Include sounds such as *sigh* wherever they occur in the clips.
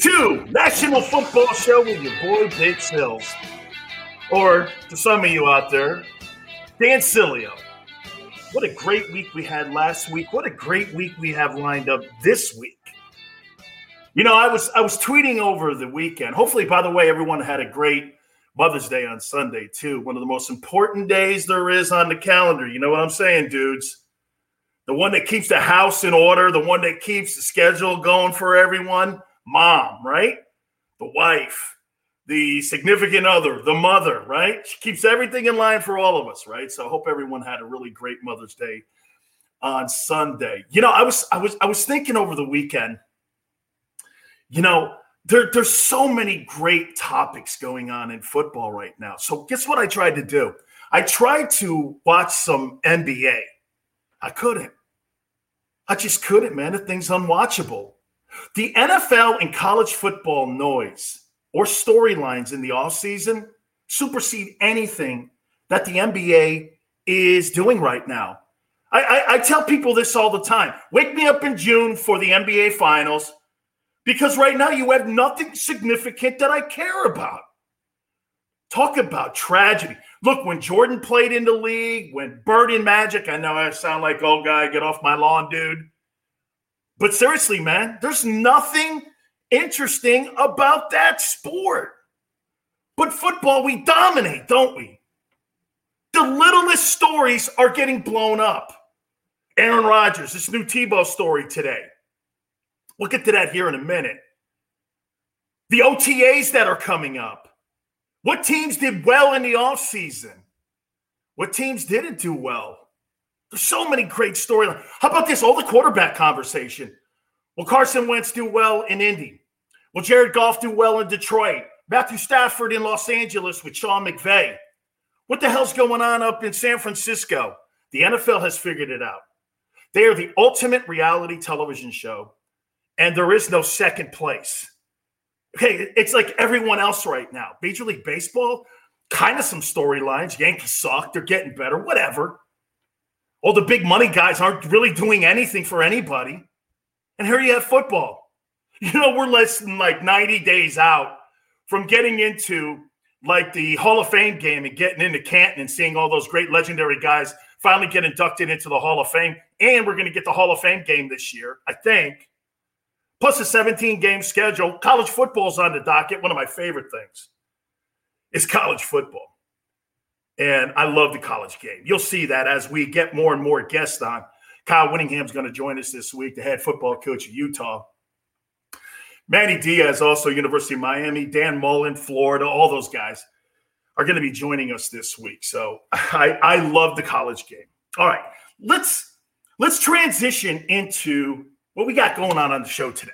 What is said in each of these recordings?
Two, National Football Show with your boy Big Sills. Or to some of you out there, Dan Sileo. What a great week we had last week. What a great week we have lined up this week. You know, I was I was tweeting over the weekend. Hopefully, by the way, everyone had a great Mother's Day on Sunday, too. One of the most important days there is on the calendar. You know what I'm saying, dudes? The one that keeps the house in order, the one that keeps the schedule going for everyone mom, right? The wife, the significant other, the mother, right? She keeps everything in line for all of us, right? So I hope everyone had a really great Mother's Day on Sunday. You know, I was I was I was thinking over the weekend, you know, there, there's so many great topics going on in football right now. So guess what I tried to do? I tried to watch some NBA. I couldn't. I just couldn't, man. The thing's unwatchable. The NFL and college football noise or storylines in the offseason supersede anything that the NBA is doing right now. I, I, I, tell people this all the time. Wake me up in June for the NBA finals because right now you have nothing significant that I care about. Talk about tragedy. Look, when Jordan played in the league, when Bird and Magic, I know I sound like, oh, guy, get off my lawn, dude. But seriously, man, there's nothing interesting about that sport. But football, we dominate, don't we? The littlest stories are getting blown up. Aaron Rodgers, this new Tebow story today. We'll get to that here in a minute. The OTAs that are coming up. What teams did well in the offseason? What teams didn't do well? There's so many great storylines. How about this? All the quarterback conversation. Will Carson Wentz do well in Indy? Will Jared Goff do well in Detroit? Matthew Stafford in Los Angeles with Sean McVay? What the hell's going on up in San Francisco? The NFL has figured it out. They are the ultimate reality television show, and there is no second place. Okay, it's like everyone else right now. Major League Baseball, kind of some storylines. Yankees suck. They're getting better. Whatever. All the big money guys aren't really doing anything for anybody. And here you have football. *laughs* You know, we're less than like 90 days out from getting into like the Hall of Fame game and getting into Canton and seeing all those great legendary guys finally get inducted into the Hall of Fame. And we're going to get the Hall of Fame game this year, I think. Plus a 17 game schedule. College football's on the docket. One of my favorite things is college football. And I love the college game. You'll see that as we get more and more guests on. Kyle Whittingham's going to join us this week, the head football coach of Utah. Manny Diaz, also University of Miami, Dan Mullen, Florida, all those guys are going to be joining us this week. So I, I love the college game. All right, let's let's transition into what we got going on on the show today.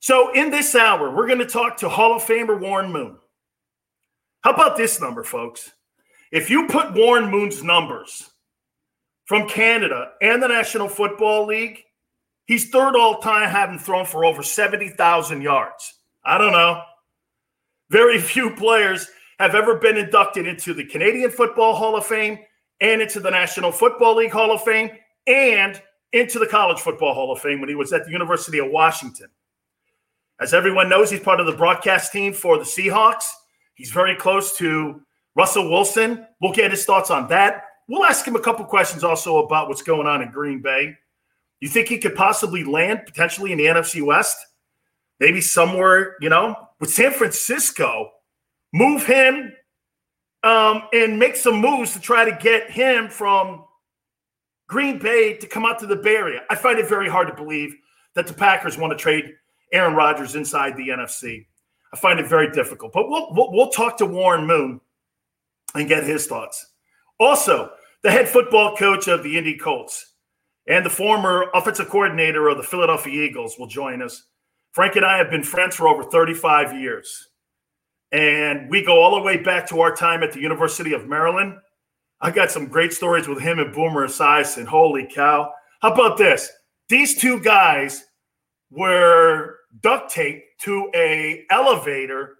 So in this hour, we're going to talk to Hall of Famer Warren Moon. How about this number, folks? If you put Warren Moon's numbers from Canada and the National Football League, he's third all time, having thrown for over 70,000 yards. I don't know. Very *laughs* few players have ever been inducted into the Canadian Football Hall of Fame and into the National Football League Hall of Fame and into the College Football Hall of Fame when he was at the University of Washington. As everyone knows, he's part of the broadcast team for the Seahawks. He's very close to Russell Wilson. We'll get his thoughts on that we'll ask him a couple questions also about what's going on in Green Bay. You think he could possibly land potentially in the NFC West? Maybe somewhere, you know, with San Francisco, move him um, and make some moves to try to get him from Green Bay to come out to the Bay Area. I find it very hard to believe that the Packers want to trade Aaron Rodgers inside the NFC. I find it very difficult, but we'll, we'll, we'll talk to Warren Moon and get his thoughts. Also, the head football coach of the Indy Colts and the former offensive coordinator of the Philadelphia Eagles will join us. Frank and I have been friends for over 35 years. And we go all the way back to our time at the University of Maryland. I got some great stories with him and Boomer Esiason. Holy cow. How about this? These two guys were duct taped to a elevator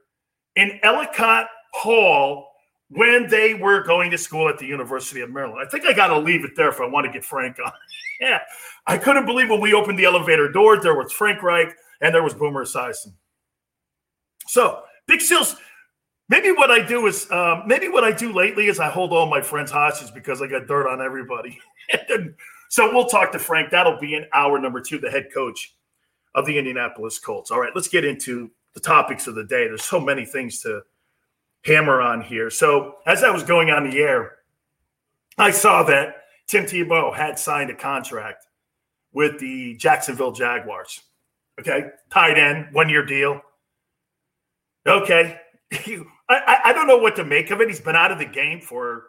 in Ellicott Hall when they were going to school at the University of Maryland. I think I got to leave it there if I want to get Frank on. *laughs* yeah, I couldn't believe when we opened the elevator doors, there was Frank Reich and there was Boomer Esiason. So, Big Seals, maybe what I do is, um, maybe what I do lately is I hold all my friends hostage because I got dirt on everybody. *laughs* so we'll talk to Frank. That'll be in hour number two, the head coach of the Indianapolis Colts. All right, let's get into the topics of the day. There's so many things to – hammer on here. So as I was going on the air, I saw that Tim Tebow had signed a contract with the Jacksonville Jaguars. Okay, tight end, one year deal. Okay, *laughs* I, I don't know what to make of it. He's been out of the game for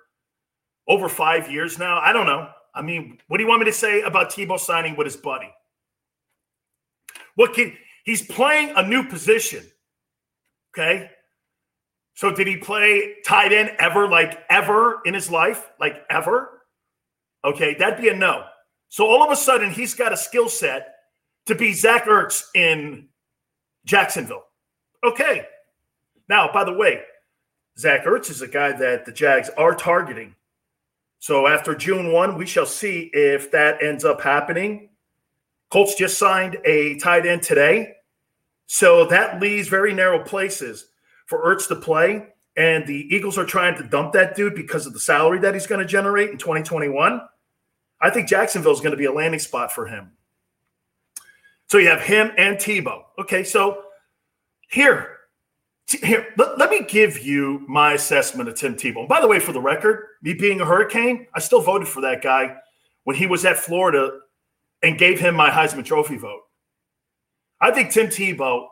over five years now. I don't know. I mean, what do you want me to say about Tebow signing with his buddy? What can he's playing a new position? Okay, so did he play tight end ever, like ever in his life? Like ever? Okay, that'd be a no. So all of a sudden, he's got a skill set to be Zach Ertz in Jacksonville. Okay. Now, by the way, Zach Ertz is a guy that the Jags are targeting. So after June 1, we shall see if that ends up happening. Colts just signed a tight end today. So that leaves very narrow places for Ertz to play, and the Eagles are trying to dump that dude because of the salary that he's going to generate in 2021, I think Jacksonville is going to be a landing spot for him. So you have him and Tebow. Okay, so here, here, let, let me give you my assessment of Tim Tebow. And by the way, for the record, me being a Hurricane, I still voted for that guy when he was at Florida and gave him my Heisman Trophy vote. I think Tim Tebow.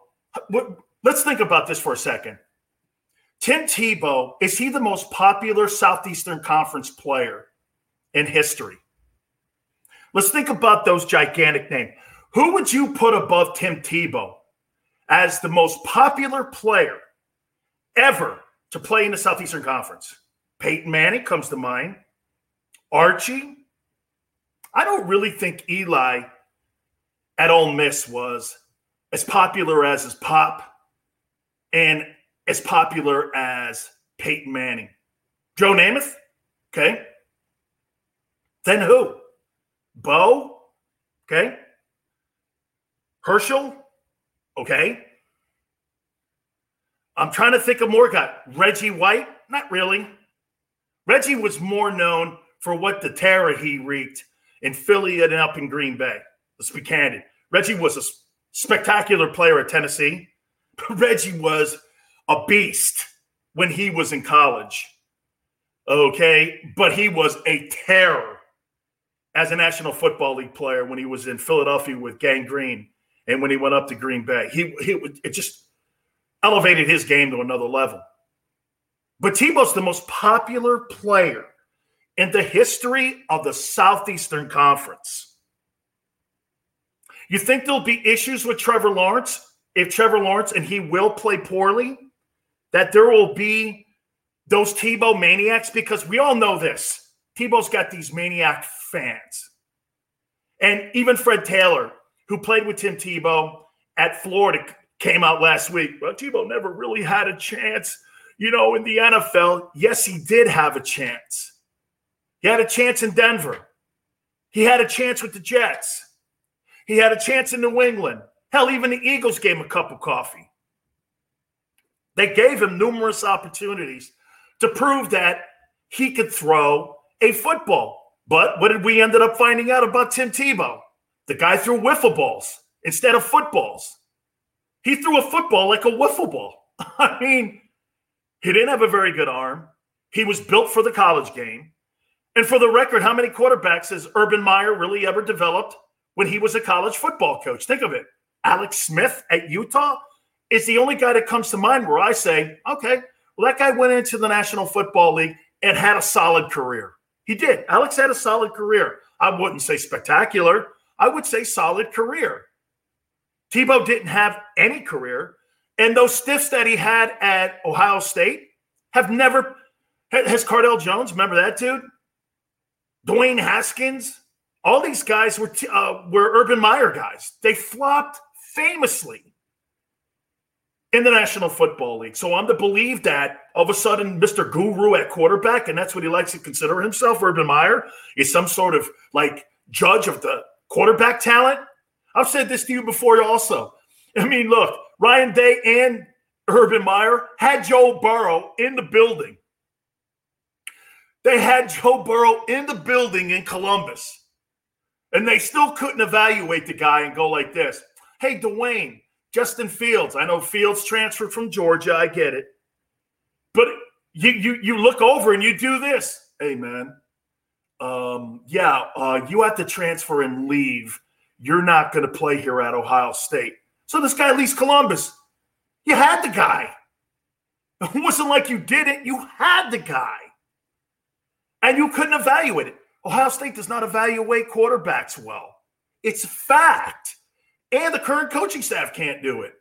Let's think about this for a second. Tim Tebow, is he the most popular Southeastern Conference player in history? Let's think about those gigantic names. Who would you put above Tim Tebow as the most popular player ever to play in the Southeastern Conference? Peyton Manning comes to mind. Archie. I don't really think Eli at Ole Miss was as popular as his pop and as popular as Peyton Manning. Joe Namath, okay. Then who? Bo, okay. Herschel, okay. I'm trying to think of more guys. Reggie White, not really. Reggie was more known for what the terror he wreaked in Philly and up in Green Bay. Let's be candid. Reggie was a spectacular player at Tennessee. *laughs* Reggie was a beast when he was in college. Okay. But he was a terror as a National Football League player when he was in Philadelphia with Gang Green and when he went up to Green Bay. He, he it just elevated his game to another level. But Tebow's the most popular player in the history of the Southeastern Conference. You think there'll be issues with Trevor Lawrence if Trevor Lawrence and he will play poorly? That there will be those Tebow maniacs because we all know this. Tebow's got these maniac fans. And even Fred Taylor, who played with Tim Tebow at Florida, came out last week. Well, Tebow never really had a chance, you know, in the NFL. Yes, he did have a chance. He had a chance in Denver. He had a chance with the Jets. He had a chance in New England. Hell, even the Eagles gave him a cup of coffee. They gave him numerous opportunities to prove that he could throw a football. But what did we ended up finding out about Tim Tebow? The guy threw wiffle balls instead of footballs. He threw a football like a wiffle ball. *laughs* I mean, he didn't have a very good arm. He was built for the college game. And for the record, how many quarterbacks has Urban Meyer really ever developed when he was a college football coach? Think of it. Alex Smith at Utah is the only guy that comes to mind where I say, okay, well, that guy went into the National Football League and had a solid career. He did. Alex had a solid career. I wouldn't say spectacular. I would say solid career. Tebow didn't have any career. And those stiffs that he had at Ohio State have never. Has Cardale Jones, remember that dude? Dwayne Haskins, all these guys were uh, were Urban Meyer guys. They flopped famously in the National Football League. So I'm to believe that all of a sudden Mr. Guru at quarterback, and that's what he likes to consider himself, Urban Meyer, is some sort of like judge of the quarterback talent. I've said this to you before also. I mean, look, Ryan Day and Urban Meyer had Joe Burrow in the building. They had Joe Burrow in the building in Columbus, and they still couldn't evaluate the guy and go like this Hey, Dwayne, Justin Fields. I know Fields transferred from Georgia. I get it. But you you you look over and you do this. Hey, man. Um, yeah, uh, you have to transfer and leave. You're not going to play here at Ohio State. So this guy leaves Columbus. You had the guy. *laughs* It wasn't like you did it. You had the guy and you couldn't evaluate it. Ohio State does not evaluate quarterbacks well. It's a fact. And the current coaching staff can't do it.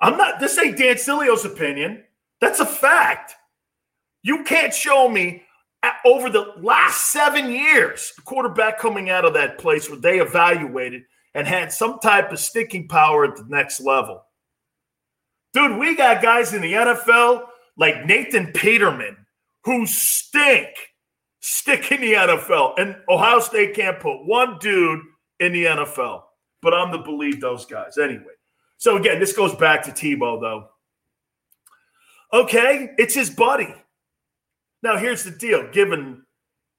I'm not, this ain't Dan Sileo's opinion. That's a fact. You can't show me over the last seven years, a quarterback coming out of that place where they evaluated and had some type of sticking power at the next level. Dude, we got guys in the NFL like Nathan Peterman who stink stick in the NFL. And Ohio State can't put one dude in the NFL. But I'm the believe those guys anyway. So again, this goes back to Tebow, though. Okay, it's his buddy. Now here's the deal: given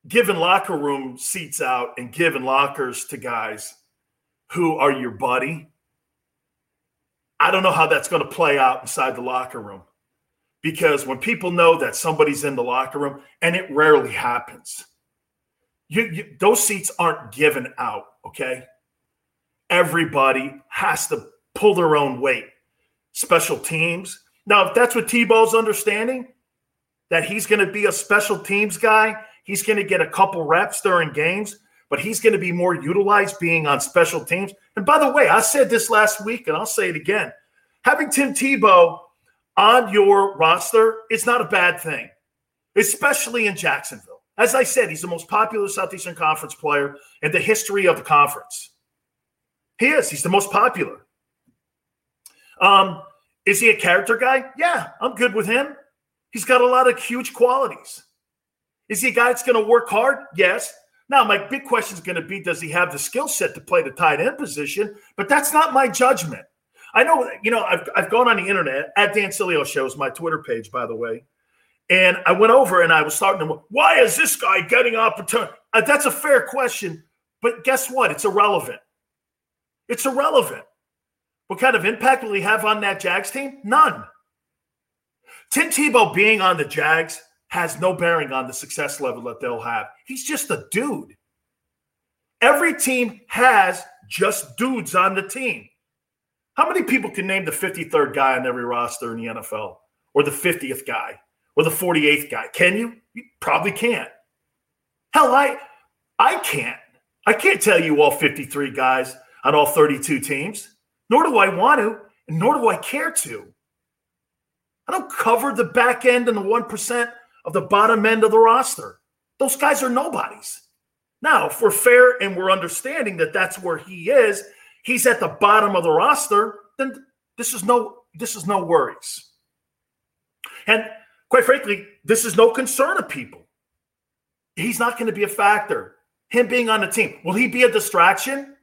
giving locker room seats out and giving lockers to guys who are your buddy, I don't know how that's going to play out inside the locker room because when people know that somebody's in the locker room, and it rarely happens, you, you, those seats aren't given out. Okay, everybody has to pull their own weight. Special teams. Now, if that's what Tebow's understanding, that he's going to be a special teams guy, he's going to get a couple reps during games, but he's going to be more utilized being on special teams. And by the way, I said this last week, and I'll say it again. Having Tim Tebow on your roster is not a bad thing, especially in Jacksonville. As I said, he's the most popular Southeastern Conference player in the history of the conference. He is. He's the most popular. Um, is he a character guy? Yeah, I'm good with him. He's got a lot of huge qualities. Is he a guy that's going to work hard? Yes. Now, my big question is going to be does he have the skill set to play the tight end position? But that's not my judgment. I know, you know, I've, I've gone on the internet at Dan Sileo Shows, my Twitter page, by the way. And I went over and I was starting to, why is this guy getting opportunity? Uh, that's a fair question. But guess what? It's irrelevant. It's irrelevant. What kind of impact will he have on that Jags team? None. Tim Tebow being on the Jags has no bearing on the success level that they'll have. He's just a dude. Every team has just dudes on the team. How many people can name the 53rd guy on every roster in the NFL or the 50th guy or the 48th guy? Can you? You probably can't. Hell, I I can't. I can't tell you all 53 guys on all 32 teams, nor do I want to, and nor do I care to. I don't cover the back end and the 1% of the bottom end of the roster. Those guys are nobodies. Now, if we're fair and we're understanding that that's where he is, he's at the bottom of the roster, then this is no this is no worries. And quite frankly, this is no concern of people. He's not going to be a factor. Him being on the team, will he be a distraction?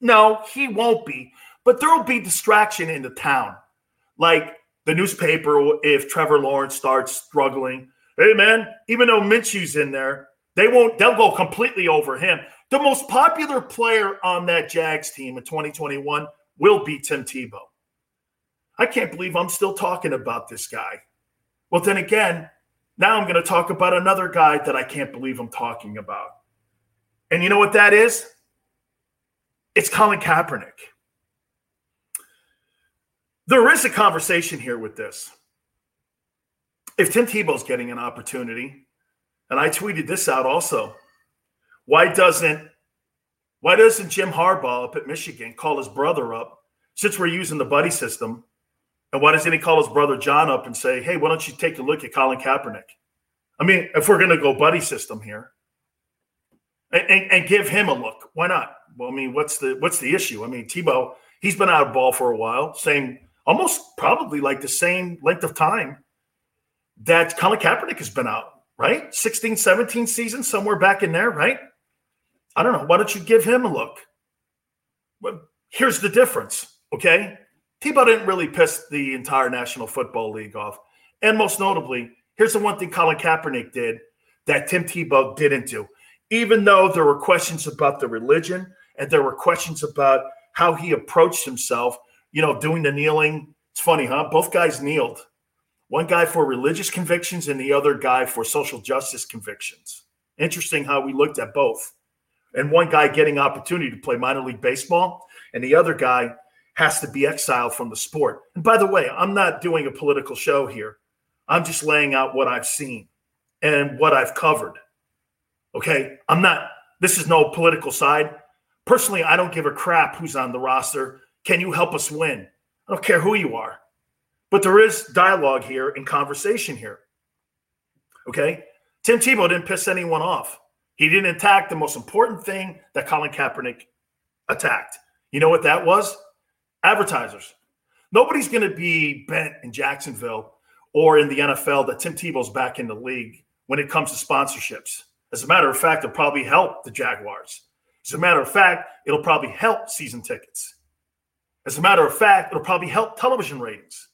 No, he won't be. But there will be distraction in the town. Like the newspaper, if Trevor Lawrence starts struggling, hey man, even though Minshew's in there, They won't, they'll go completely over him. The most popular player on that Jags team in 2021 will be Tim Tebow. I can't believe I'm still talking about this guy. Well, then again, now I'm going to talk about another guy that I can't believe I'm talking about. And you know what that is? It's Colin Kaepernick. There is a conversation here with this. If Tim Tebow's getting an opportunity, and I tweeted this out also, why doesn't why doesn't Jim Harbaugh up at Michigan call his brother up since we're using the buddy system? And why doesn't he call his brother John up and say, hey, why don't you take a look at Colin Kaepernick? I mean, if we're going to go buddy system here and, and, and, give him a look, why not? Well, I mean, what's the what's the issue? I mean, Tebow, he's been out of ball for a while, same, almost probably like the same length of time that Colin Kaepernick has been out, right? 16, 17 seasons, somewhere back in there, right? I don't know. Why don't you give him a look? Well, here's the difference, okay? Tebow didn't really piss the entire National Football League off. And most notably, here's the one thing Colin Kaepernick did that Tim Tebow didn't do. Even though there were questions about the religion and there were questions about how he approached himself, you know, doing the kneeling. It's funny, huh? Both guys kneeled. One guy for religious convictions and the other guy for social justice convictions. Interesting how we looked at both and one guy getting opportunity to play minor league baseball, and the other guy has to be exiled from the sport. And by the way, I'm not doing a political show here. I'm just laying out what I've seen and what I've covered. Okay, I'm not. This is no political side. Personally, I don't give a crap who's on the roster. Can you help us win? I don't care who you are. But there is dialogue here and conversation here. Okay? Tim Tebow didn't piss anyone off. He didn't attack the most important thing that Colin Kaepernick attacked. You know what that was? Advertisers. Nobody's going to be bent in Jacksonville or in the NFL that Tim Tebow's back in the league when it comes to sponsorships. As a matter of fact, it'll probably help the Jaguars. As a matter of fact, it'll probably help season tickets. As a matter of fact, it'll probably help television ratings.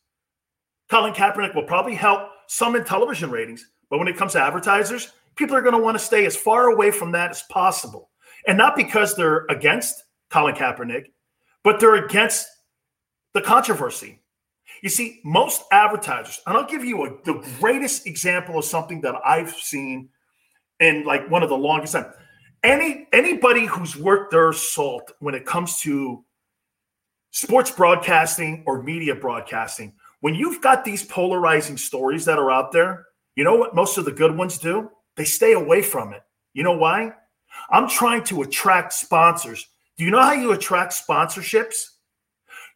Colin Kaepernick will probably help some in television ratings, but when it comes to advertisers, people are going to want to stay as far away from that as possible. And not because they're against Colin Kaepernick, but they're against the controversy. You see, most advertisers, and I'll give you a, the greatest example of something that I've seen in like one of the longest time. Any anybody who's worked their salt when it comes to sports broadcasting or media broadcasting, when you've got these polarizing stories that are out there, you know what most of the good ones do? They stay away from it. You know why? I'm trying to attract sponsors. Do you know how you attract sponsorships?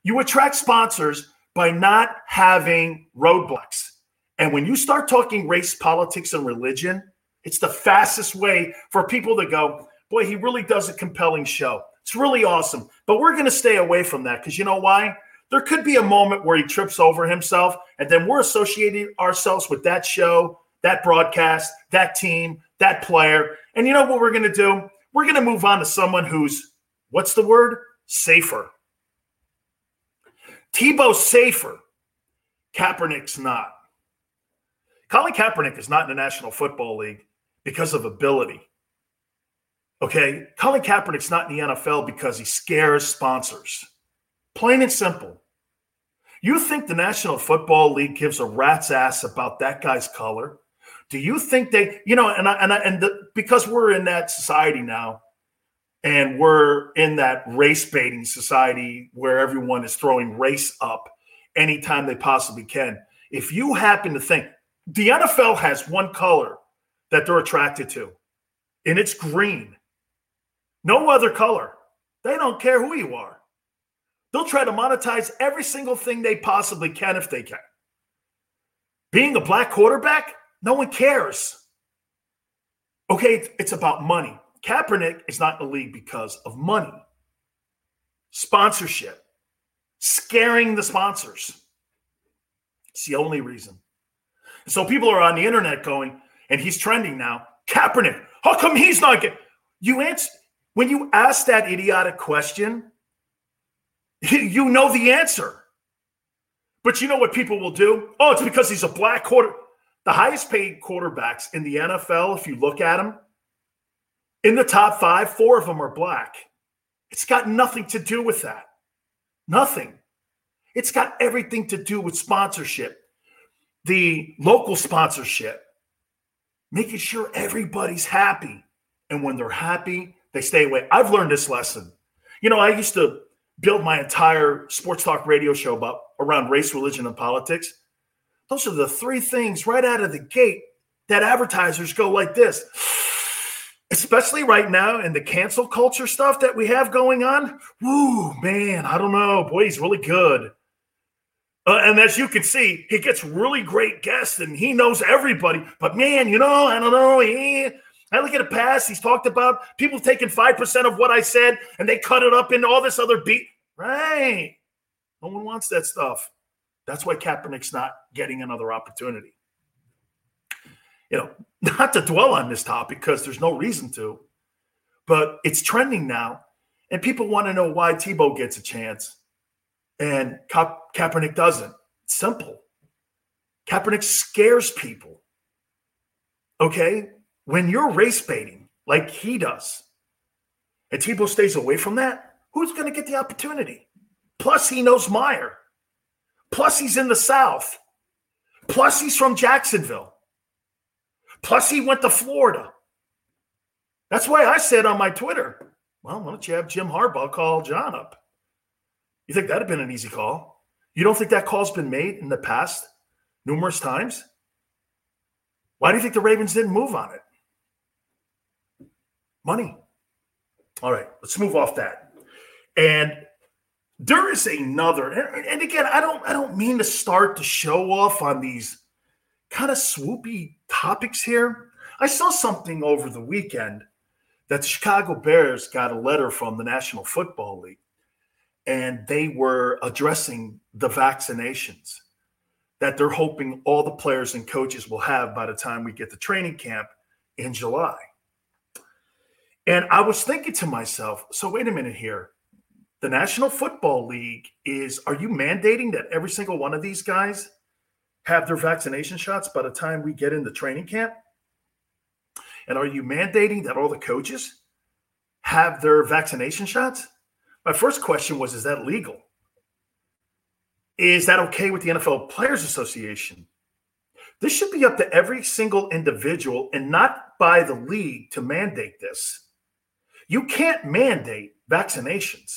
You attract sponsors by not having roadblocks. And when you start talking race, politics, and religion, it's the fastest way for people to go, boy, he really does a compelling show. It's really awesome. But we're going to stay away from that because you know why? There could be a moment where he trips over himself, and then we're associating ourselves with that show that broadcast, that team, that player. And you know what we're going to do? We're going to move on to someone who's, what's the word? Safer. Tebow's safer. Kaepernick's not. Colin Kaepernick is not in the National Football League because of ability. Okay? Colin Kaepernick's not in the NFL because he scares sponsors. Plain and simple. You think the National Football League gives a rat's ass about that guy's color? Do you think they, you know, and I, and I, and the, because we're in that society now, and we're in that race baiting society where everyone is throwing race up anytime they possibly can. If you happen to think the NFL has one color that they're attracted to, and it's green, no other color. They don't care who you are. They'll try to monetize every single thing they possibly can if they can. Being a black quarterback, no one cares. Okay, it's about money. Kaepernick is not in the league because of money, sponsorship, scaring the sponsors. It's the only reason. So people are on the internet going, and he's trending now. Kaepernick, how come he's not getting? You answer when you ask that idiotic question, *laughs* you know the answer. But you know what people will do? Oh, it's because he's a black quarter. The highest paid quarterbacks in the NFL, if you look at them, In the top five, four of them are black. It's got nothing to do with that. Nothing. It's got everything to do with sponsorship, the local sponsorship, making sure everybody's happy. And when they're happy, they stay away. I've learned this lesson. You know, I used to build my entire sports talk radio show about around race, religion, and politics. Those are the three things right out of the gate that advertisers go like this. *sighs* Especially right now in the cancel culture stuff that we have going on. Woo, man, I don't know. Boy, he's really good. Uh, and as you can see, he gets really great guests and he knows everybody. But man, you know, I don't know. He, I look at a pass. He's talked about people taking 5% of what I said and they cut it up into all this other beat. Right. No one wants that stuff. That's why Kaepernick's not getting another opportunity. You know, *laughs* not to dwell on this topic because there's no reason to, but it's trending now. And people want to know why Tebow gets a chance and Ka- Kaepernick doesn't. It's simple. Kaepernick scares people. Okay? When you're race baiting like he does, and Tebow stays away from that, who's going to get the opportunity? Plus, he knows Meyer. Plus, he's in the South. Plus, he's from Jacksonville. Plus, he went to Florida. That's why I said on my Twitter, well, why don't you have Jim Harbaugh call John up? You think that'd have been an easy call? You don't think that call's been made in the past numerous times? Why do you think the Ravens didn't move on it? Money. All right, let's move off that. And there is another, and again, I don't I don't mean to start to show off on these kind of swoopy topics here. I saw something over the weekend that the Chicago Bears got a letter from the National Football League and they were addressing the vaccinations that they're hoping all the players and coaches will have by the time we get to training camp in July. And I was thinking to myself, so wait a minute here. The National Football League is, are you mandating that every single one of these guys have their vaccination shots by the time we get into training camp? And are you mandating that all the coaches have their vaccination shots? My first question was Is that legal? Is that okay with the NFL Players Association? This should be up to every single individual and not by the league to mandate this. You can't mandate vaccinations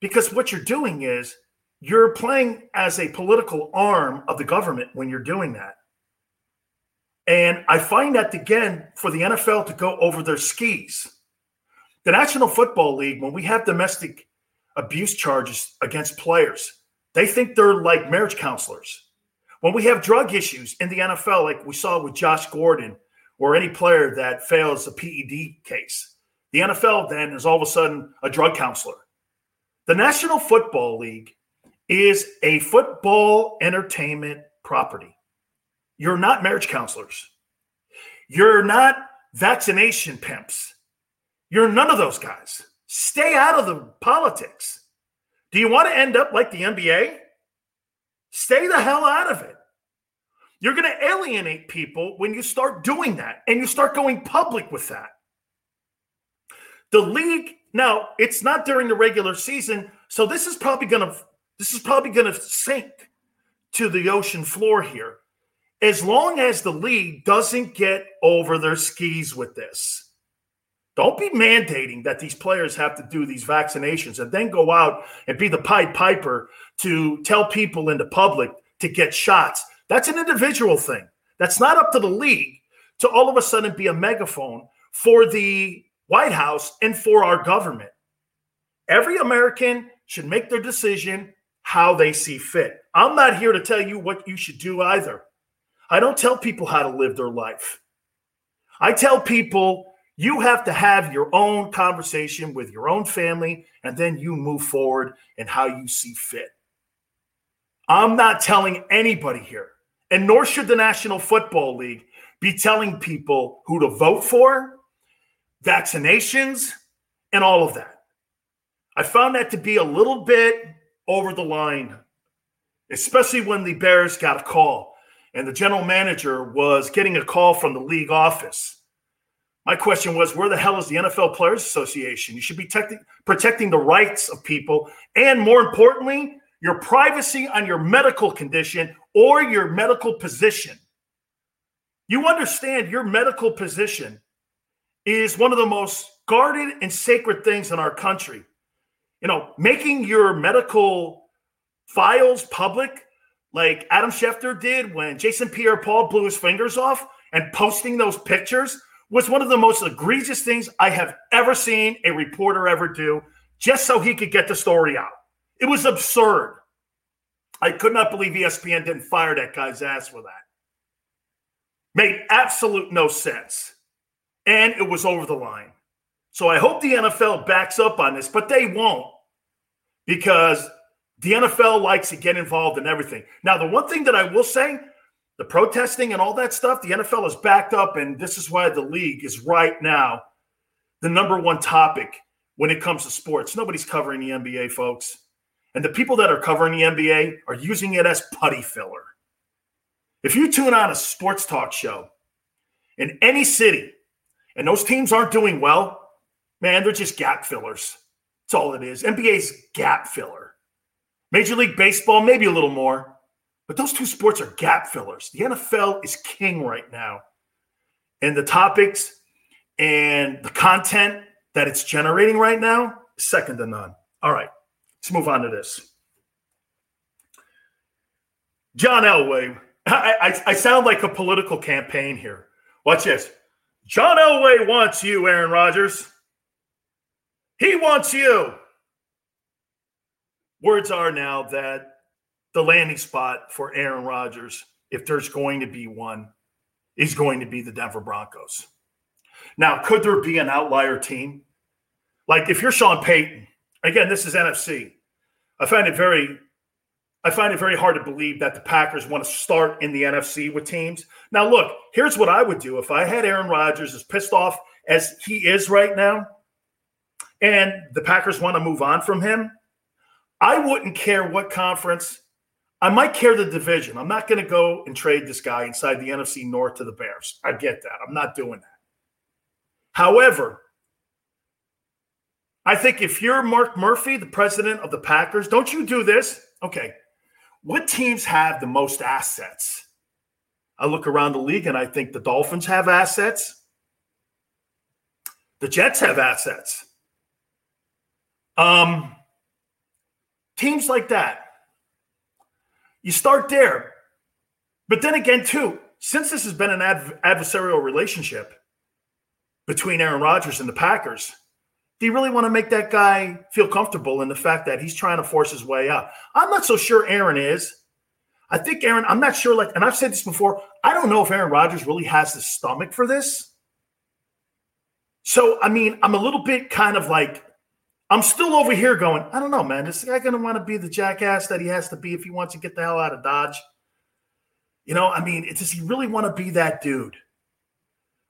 because what you're doing is you're playing as a political arm of the government when you're doing that. And I find that again for the NFL to go over their skis the National Football League, when we have domestic abuse charges against players, they think they're like marriage counselors. When we have drug issues in the NFL, like we saw with Josh Gordon or any player that fails a PED case, the NFL then is all of a sudden a drug counselor. The National Football League is a football entertainment property. You're not marriage counselors. You're not vaccination pimps. You're none of those guys. Stay out of the politics. Do you want to end up like the NBA? Stay the hell out of it. You're going to alienate people when you start doing that and you start going public with that. The league now, it's not during the regular season, so this is probably going to this is probably going to sink to the ocean floor here. As long as the league doesn't get over their skis with this. Don't be mandating that these players have to do these vaccinations and then go out and be the Pied Piper to tell people in the public to get shots. That's an individual thing. That's not up to the league to all of a sudden be a megaphone for the White House and for our government. Every American should make their decision how they see fit. I'm not here to tell you what you should do either. I don't tell people how to live their life. I tell people you have to have your own conversation with your own family, and then you move forward and how you see fit. I'm not telling anybody here, and nor should the National Football League be telling people who to vote for, vaccinations, and all of that. I found that to be a little bit over the line, especially when the Bears got a call and the general manager was getting a call from the league office My question was, where the hell is the NFL Players Association? You should be protecting, protecting the rights of people and, more importantly, your privacy on your medical condition or your medical position. You understand your medical position is one of the most guarded and sacred things in our country. You know, making your medical files public, like Adam Schefter did when Jason Pierre Paul blew his fingers off and posting those pictures was one of the most egregious things I have ever seen a reporter ever do just so he could get the story out. It was absurd. I could not believe ESPN didn't fire that guy's ass for that. Made absolute no sense. And it was over the line. So I hope the NFL backs up on this, but they won't because the NFL likes to get involved in everything. Now, the one thing that I will say the protesting and all that stuff, the NFL is backed up, and this is why the league is right now the number one topic when it comes to sports. Nobody's covering the NBA, folks. And the people that are covering the NBA are using it as putty filler. If you tune on a sports talk show in any city and those teams aren't doing well, man, they're just gap fillers. That's all it is. NBA's gap filler. Major League Baseball, maybe a little more. But those two sports are gap fillers. The NFL is king right now. And the topics and the content that it's generating right now, second to none. All right, let's move on to this. John Elway. I, I, I sound like a political campaign here. Watch this. John Elway wants you, Aaron Rodgers. He wants you. Words are now that the landing spot for Aaron Rodgers, if there's going to be one, is going to be the Denver Broncos. Now, could there be an outlier team? Like if you're Sean Payton, again, this is NFC. I find it very I find it very hard to believe that the Packers want to start in the NFC with teams. Now, look, here's what I would do if I had Aaron Rodgers as pissed off as he is right now, and the Packers want to move on from him. I wouldn't care what conference I might care the division. I'm not going to go and trade this guy inside the NFC North to the Bears. I get that. I'm not doing that. However, I think if you're Mark Murphy, the president of the Packers, don't you do this? Okay. What teams have the most assets? I look around the league and I think the Dolphins have assets. The Jets have assets. Um, teams like that. You start there. But then again, too, since this has been an adv- adversarial relationship between Aaron Rodgers and the Packers, do you really want to make that guy feel comfortable in the fact that he's trying to force his way out? I'm not so sure Aaron is. I think Aaron, I'm not sure, like, and I've said this before, I don't know if Aaron Rodgers really has the stomach for this. So, I mean, I'm a little bit kind of like I'm still over here going, I don't know, man. Is this guy going to want to be the jackass that he has to be if he wants to get the hell out of Dodge? You know, I mean, does he really want to be that dude?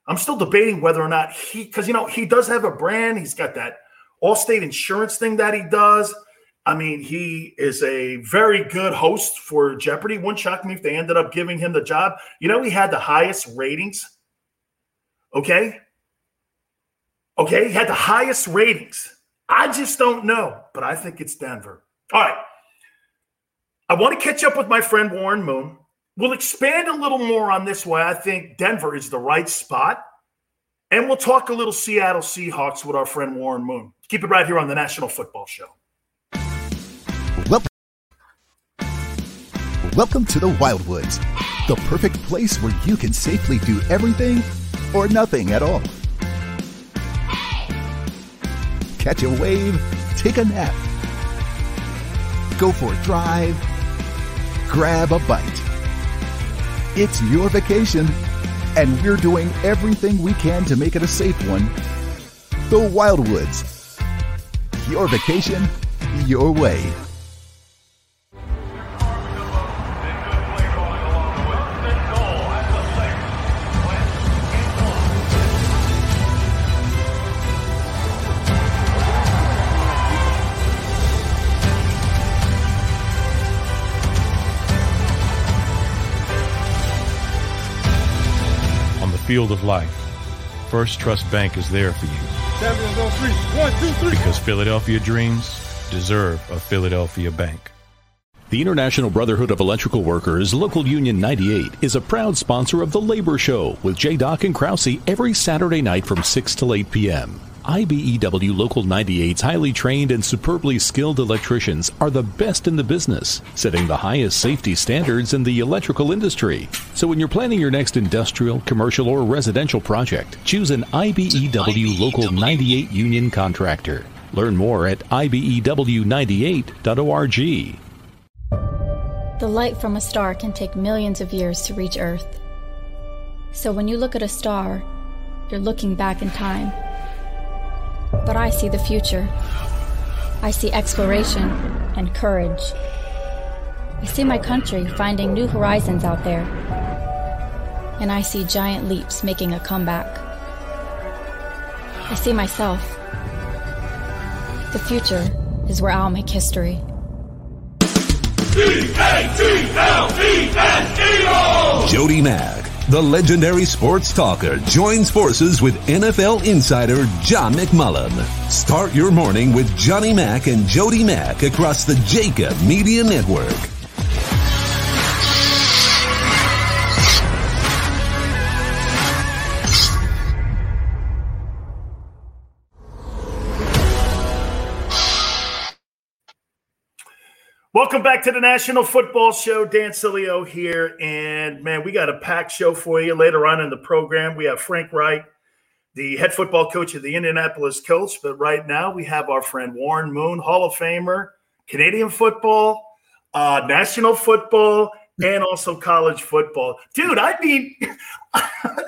I'm still debating whether or not he, because, you know, he does have a brand. He's got that Allstate insurance thing that he does. I mean, he is a very good host for Jeopardy. Wouldn't shock me if they ended up giving him the job. You know, he had the highest ratings. Okay. Okay. He had the highest ratings I just don't know, but I think it's Denver. All right. I want to catch up with my friend Warren Moon. We'll expand a little more on this why I think Denver is the right spot. And we'll talk a little Seattle Seahawks with our friend Warren Moon. Keep it right here on the National Football Show. Welcome, Welcome to the Wildwoods, the perfect place where you can safely do everything or nothing at all catch a wave, take a nap, go for a drive, grab a bite. It's your vacation, and we're doing everything we can to make it a safe one. The Wildwoods. Your vacation, your way. Field of life. First Trust Bank is there for you. One, two, three. Because Philadelphia dreams deserve a Philadelphia bank. The International Brotherhood of Electrical Workers, Local Union 98, is a proud sponsor of The Labor Show with J. Doc and Krause every Saturday night from 6 to 8 p.m. IBEW Local 98's highly trained and superbly skilled electricians are the best in the business, setting the highest safety standards in the electrical industry. So when you're planning your next industrial, commercial, or residential project, choose an IBEW Local 98 union contractor. Learn more at IBEW98.org. The light from a star can take millions of years to reach Earth. So when you look at a star, you're looking back in time but I see the future. I see exploration and courage. I see my country finding new horizons out there. And I see giant leaps making a comeback. I see myself. The future is where I'll make history. Jody Mack the legendary sports talker joins forces with NFL insider John McMullen. Start your morning with Johnny Mack and Jody Mack across the JAKIB Media Network. Welcome back to the National Football Show. Dan Sileo here. And man, we got a packed show for you later on in the program. We have Frank Reich, the head football coach of the Indianapolis Colts. But right now, we have our friend Warren Moon, Hall of Famer, Canadian football, uh, national football, and also college football. Dude, I mean, *laughs*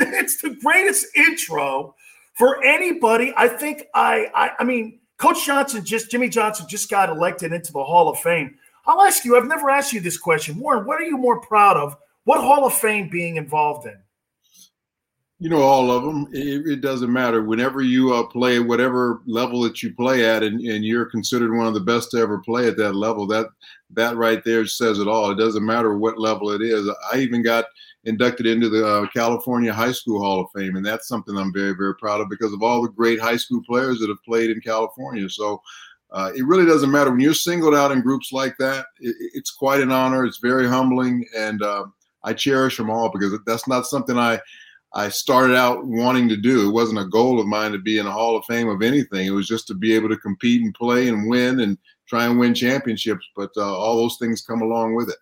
it's the greatest intro for anybody. I think I, I, I mean, Coach Johnson just, Jimmy Johnson just got elected into the Hall of Fame. I'll ask you, I've never asked you this question. Warren, what are you more proud of? What Hall of Fame being involved in? You know, all of them. It, it doesn't matter. Whenever you uh, play whatever level that you play at, and, and you're considered one of the best to ever play at that level, that that right there says it all. It doesn't matter what level it is. I even got inducted into the uh, California High School Hall of Fame, and that's something I'm very, very proud of because of all the great high school players that have played in California. So uh, it really doesn't matter when you're singled out in groups like that. It, it's quite an honor. It's very humbling, and uh, I cherish them all because that's not something I I started out wanting to do. It wasn't a goal of mine to be in a Hall of Fame of anything. It was just to be able to compete and play and win and try and win championships. But uh, all those things come along with it.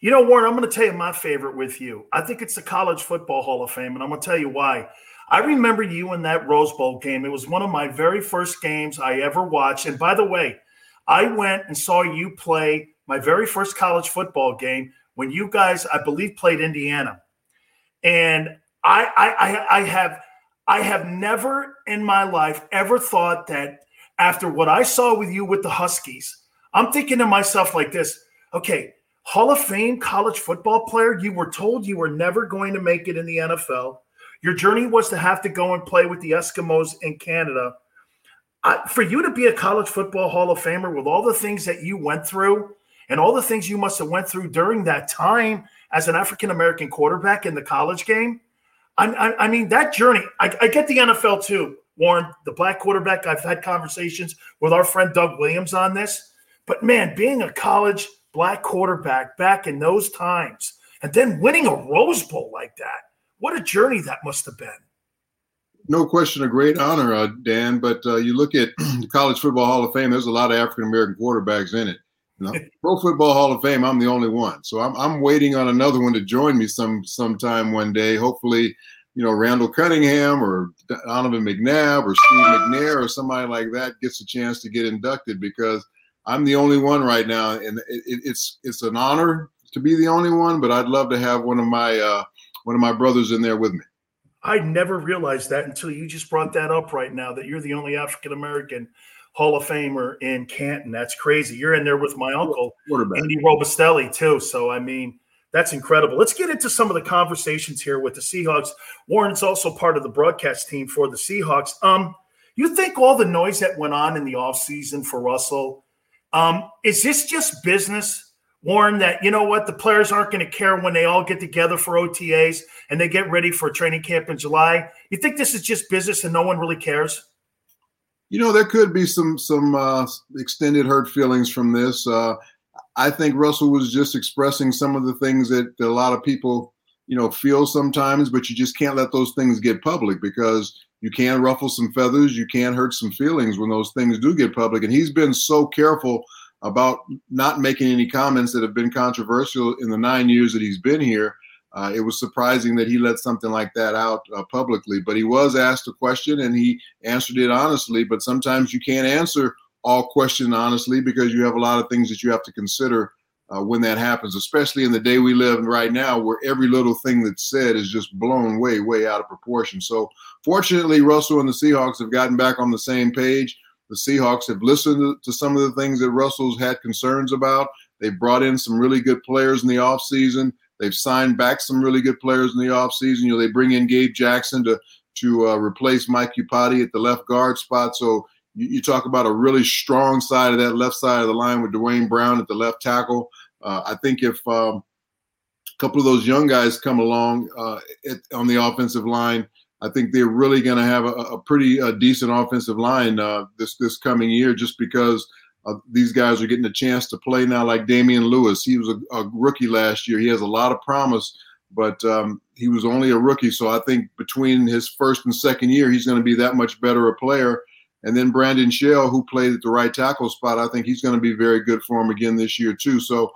You know, Warren, I'm going to tell you my favorite with you. I think it's the College Football Hall of Fame, and I'm going to tell you why. I remember you in that Rose Bowl game. It was one of my very first games I ever watched. And by the way, I went and saw you play my very first college football game when you guys, I believe, played Indiana. And I, I, I have, I have never in my life ever thought that after what I saw with you with the Huskies, I'm thinking to myself like this: Okay, Hall of Fame college football player. You were told you were never going to make it in the NFL. Your journey was to have to go and play with the Eskimos in Canada. I, for you to be a college football Hall of Famer with all the things that you went through and all the things you must have went through during that time as an African American quarterback in the college game, I, I, I mean that journey. I, I get the NFL too, Warren, the black quarterback. I've had conversations with our friend Doug Williams on this, but man, being a college black quarterback back in those times and then winning a Rose Bowl like that what a journey that must have been. No question, a great honor, uh, Dan. But uh, you look at *clears throat* the College Football Hall of Fame. There's a lot of African American quarterbacks in it. You know, *laughs* Pro Football Hall of Fame. I'm the only one, so I'm I'm waiting on another one to join me some sometime one day. Hopefully, you know Randall Cunningham or Donovan McNabb or Steve McNair or somebody like that gets a chance to get inducted because I'm the only one right now, and it, it, it's it's an honor to be the only one. But I'd love to have one of my uh, one of my brothers in there with me. I never realized that until you just brought that up right now that you're the only African American Hall of Famer in Canton. That's crazy. You're in there with my uncle, Andy Robustelli, too. So, I mean, that's incredible. Let's get into some of the conversations here with the Seahawks. Warren's also part of the broadcast team for the Seahawks. Um, you think all the noise that went on in the offseason for Russell, um, is this just business? Warren, that you know what the players aren't going to care when they all get together for OTAs and they get ready for training camp in July. You think this is just business and no one really cares? You know, there could be some some uh, extended hurt feelings from this. Uh, I think Russell was just expressing some of the things that, that a lot of people, you know, feel sometimes, but you just can't let those things get public because you can ruffle some feathers, you can hurt some feelings when those things do get public. And he's been so careful about not making any comments that have been controversial in the nine years that he's been here. Uh, it was surprising that he let something like that out uh, publicly, but he was asked a question and he answered it honestly. But sometimes you can't answer all questions honestly because you have a lot of things that you have to consider uh, when that happens, especially in the day we live right now, where every little thing that's said is just blown way, way out of proportion. So, fortunately, Russell and the Seahawks have gotten back on the same page. The Seahawks have listened to some of the things that Russell's had concerns about. They've brought in some really good players in the offseason. They've signed back some really good players in the offseason. You know, they bring in Gabe Jackson to to uh, replace Mike Iupati at the left guard spot. So you, you, talk about a really strong side of that left side of the line with Duane Brown at the left tackle. Uh, I think if um, a couple of those young guys come along uh, on the offensive line, I think they're really going to have a, a pretty uh, decent offensive line uh, this this coming year, just because uh, these guys are getting a chance to play now. Like Damien Lewis, he was a, a rookie last year. He has a lot of promise, but um, he was only a rookie. So I think between his first and second year, he's going to be that much better a player. And then Brandon Shell, who played at the right tackle spot, I think he's going to be very good for him again this year too. So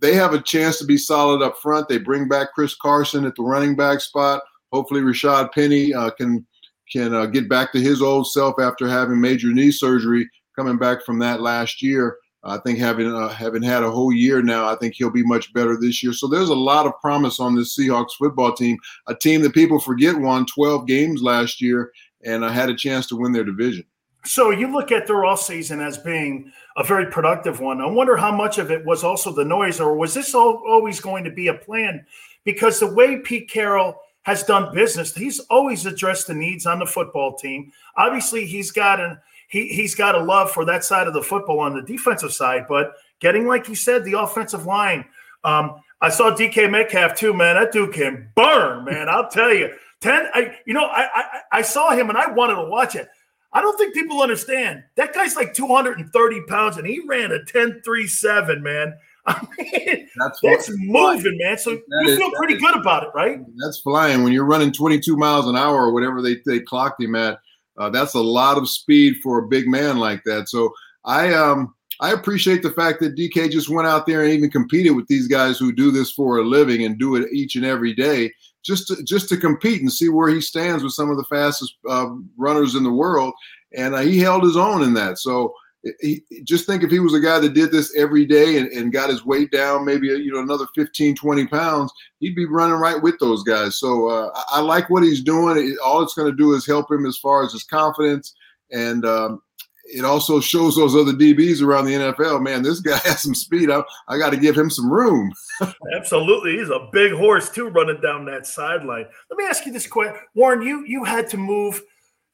they have a chance to be solid up front. They bring back Chris Carson at the running back spot. Hopefully, Rashad Penny uh, can can uh, get back to his old self after having major knee surgery, coming back from that last year. I think having uh, having had a whole year now, I think he'll be much better this year. So there's a lot of promise on this Seahawks football team, a team that people forget won 12 games last year and uh, had a chance to win their division. So you look at their off season as being a very productive one. I wonder how much of it was also the noise, or was this all, always going to be a plan? Because the way Pete Carroll has done business, he's always addressed the needs on the football team. Obviously, he's got an he he's got a love for that side of the football on the defensive side, but getting like you said, the offensive line. Um, I saw DK Metcalf too, man. That dude can burn, man. I'll tell you. Ten, I, you know, I, I I saw him and I wanted to watch it. I don't think people understand. That guy's like 230 pounds and he ran a 10.37, man. I *laughs* mean, that's, that's moving, man. So you is, feel pretty is, good about it, right? That's flying. When you're running 22 miles an hour or whatever they, they clocked him at, uh, that's a lot of speed for a big man like that. So I um I appreciate the fact that DK just went out there and even competed with these guys who do this for a living and do it each and every day just to, just to compete and see where he stands with some of the fastest uh, runners in the world. And uh, he held his own in that. So he, just think if he was a guy that did this every day and, and got his weight down, maybe you know another 15, 20 pounds, he'd be running right with those guys. So uh, I, I, like what he's doing. All it's going to do is help him as far as his confidence and um, it also shows those other DBs around the NFL, man, this guy *laughs* has some speed. I, I got to give him some room. *laughs* Absolutely. He's a big horse, too, running down that sideline. Let me ask you this question. Warren, you, you had to move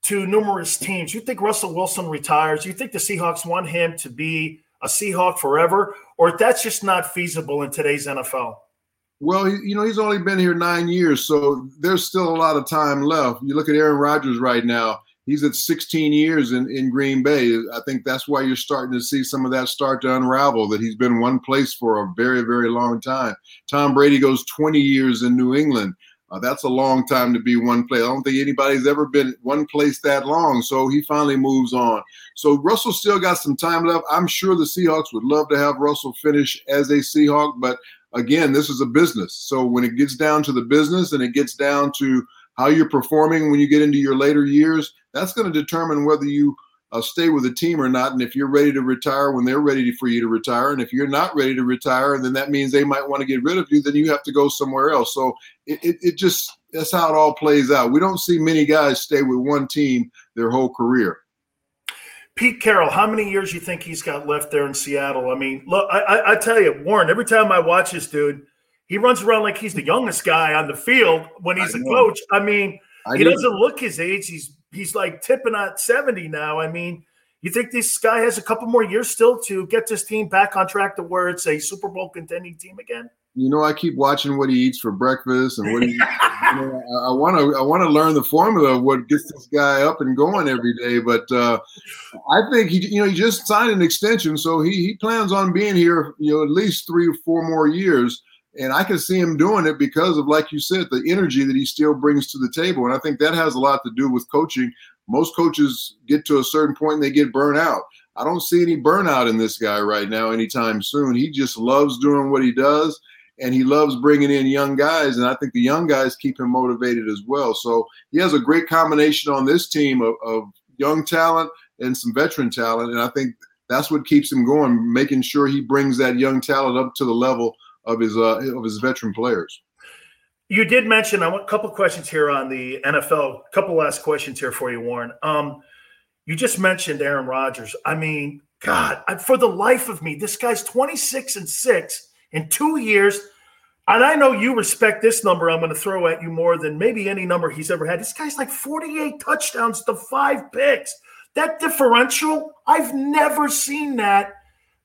to numerous teams. You think Russell Wilson retires? You think the Seahawks want him to be a Seahawk forever? Or that's just not feasible in today's NFL? Well, you know, he's only been here nine years, so there's still a lot of time left. You look at Aaron Rodgers right now he's at 16 years in, in Green Bay. I think that's why you're starting to see some of that start to unravel, that he's been one place for a very, very long time. Tom Brady goes 20 years in New England. Uh, that's a long time to be one place. I don't think anybody's ever been one place that long. So he finally moves on. So Russell still got some time left. I'm sure the Seahawks would love to have Russell finish as a Seahawk, but again, this is a business. So when it gets down to the business and it gets down to how you're performing when you get into your later years, that's going to determine whether you uh, stay with the team or not. And if you're ready to retire when they're ready for you to retire, and if you're not ready to retire, then that means they might want to get rid of you. Then you have to go somewhere else. So it, it, it just that's how it all plays out. We don't see many guys stay with one team their whole career. Pete Carroll, how many years you think he's got left there in Seattle? I mean, look, I, I, I tell you, Warren. Every time I watch this dude, he runs around like he's the youngest guy on the field when he's a coach. I mean, I he doesn't look his age. He's he's like tipping at 70 now. I mean, You think this guy has a couple more years still to get this team back on track to where it's a Super Bowl contending team again? You know, I keep watching what he eats for breakfast and what he. *laughs* you know, I want to. I want to learn the formula of what gets this guy up and going every day. But uh, I think he, you know, he just signed an extension, so he he plans on being here, you know, at least three or four more years. And I can see him doing it because of, like you said, the energy that he still brings to the table. And I think that has a lot to do with coaching most coaches get to a certain point and they get burnt out. I don't see any burnout in this guy right now anytime soon. He just loves doing what he does and he loves bringing in young guys. And I think the young guys keep him motivated as well. So he has a great combination on this team of, of young talent and some veteran talent. And I think that's what keeps him going, making sure he brings that young talent up to the level of his uh, of his veteran players. You did mention I want a couple questions here on the NFL. A couple last questions here for you, Warren. Um, you just mentioned Aaron Rodgers. I mean, God, for the life of me, this guy's 26 and six in two years. And I know you respect this number I'm going to throw at you more than maybe any number he's ever had. This guy's like 48 touchdowns to five picks. That differential, I've never seen that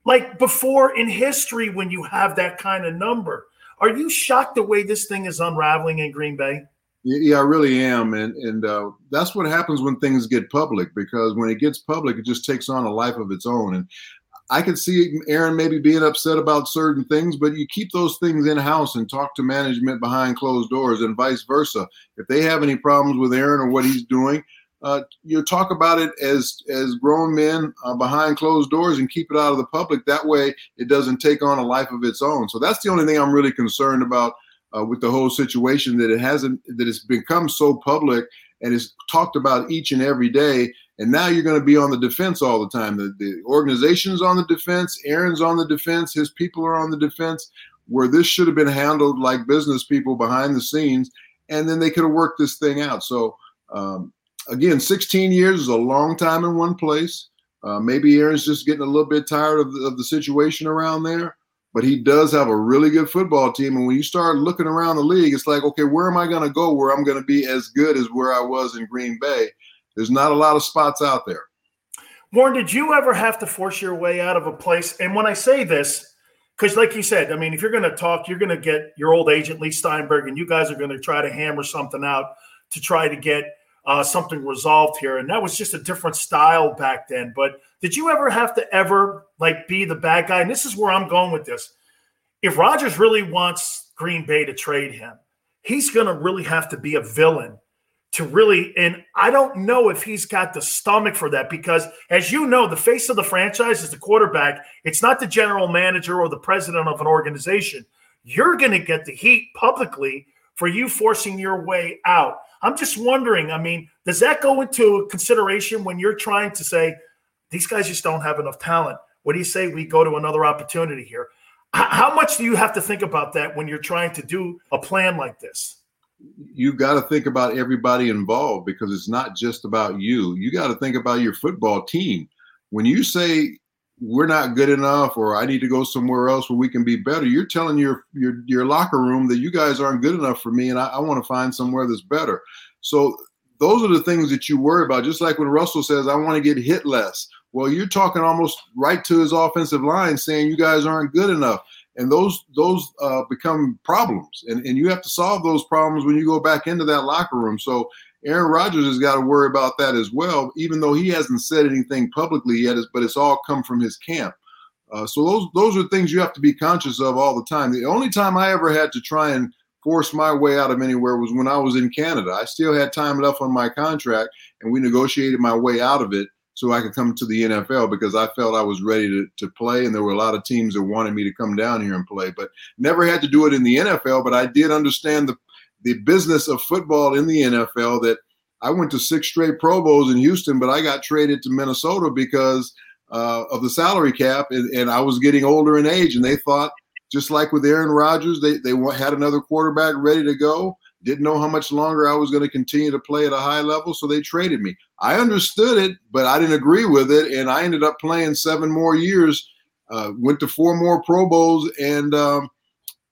like before in history when you have that kind of number. Are you shocked the way this thing is unraveling in Green Bay? Yeah, I really am, and and uh, that's what happens when things get public. Because when it gets public, it just takes on a life of its own. And I could see Aaron maybe being upset about certain things, but you keep those things in house and talk to management behind closed doors, and vice versa. If they have any problems with Aaron or what he's doing, uh, you talk about it as as grown men uh, behind closed doors and keep it out of the public. That way, it doesn't take on a life of its own. So that's the only thing I'm really concerned about uh, with the whole situation. That it hasn't that it's become so public and it's talked about each and every day. And now you're going to be on the defense all the time. The, the organization's on the defense. Aaron's on the defense. His people are on the defense. Where this should have been handled like business people behind the scenes, and then they could have worked this thing out. So. Um, again, 16 years is a long time in one place. Uh, maybe Aaron's just getting a little bit tired of the, of the situation around there, but he does have a really good football team. And when you start looking around the league, it's like, okay, where am I going to go where I'm going to be as good as where I was in Green Bay? There's not a lot of spots out there. Warren, did you ever have to force your way out of a place? And when I say this, because like you said, I mean, if you're going to talk, you're going to get your old agent Leigh Steinberg, and you guys are going to try to hammer something out to try to get uh, something resolved here. And that was just a different style back then. But did you ever have to ever like be the bad guy? And this is where I'm going with this. If Rodgers really wants Green Bay to trade him, he's going to really have to be a villain to really. And I don't know if he's got the stomach for that because, as you know, the face of the franchise is the quarterback. It's not the general manager or the president of an organization. You're going to get the heat publicly for you forcing your way out. I'm just wondering, I mean, does that go into consideration when you're trying to say, these guys just don't have enough talent? What do you say we go to another opportunity here? How much do you have to think about that when you're trying to do a plan like this? You've got to think about everybody involved because it's not just about you. You got to think about your football team. When you say we're not good enough or I need to go somewhere else where we can be better. You're telling your your your locker room that you guys aren't good enough for me and I, I want to find somewhere that's better. So those are the things that you worry about. Just like when Russell says, I want to get hit less. Well, you're talking almost right to his offensive line saying you guys aren't good enough. And those those uh, become problems. And, and you have to solve those problems when you go back into that locker room. So Aaron Rodgers has got to worry about that as well, even though he hasn't said anything publicly yet. But it's all come from his camp. Uh, so those those are things you have to be conscious of all the time. The only time I ever had to try and force my way out of anywhere was when I was in Canada. I still had time left on my contract, and we negotiated my way out of it so I could come to the NFL because I felt I was ready to, to play, and there were a lot of teams that wanted me to come down here and play. But never had to do it in the NFL. But I did understand the the business of football in the NFL that I went to six straight Pro Bowls in Houston, but I got traded to Minnesota because uh, of the salary cap, and, and, I was getting older in age, and they thought, just like with Aaron Rodgers, they they had another quarterback ready to go. Didn't know how much longer I was going to continue to play at a high level, so they traded me. I understood it, but I didn't agree with it, and I ended up playing seven more years. Uh, went to four more Pro Bowls, and um,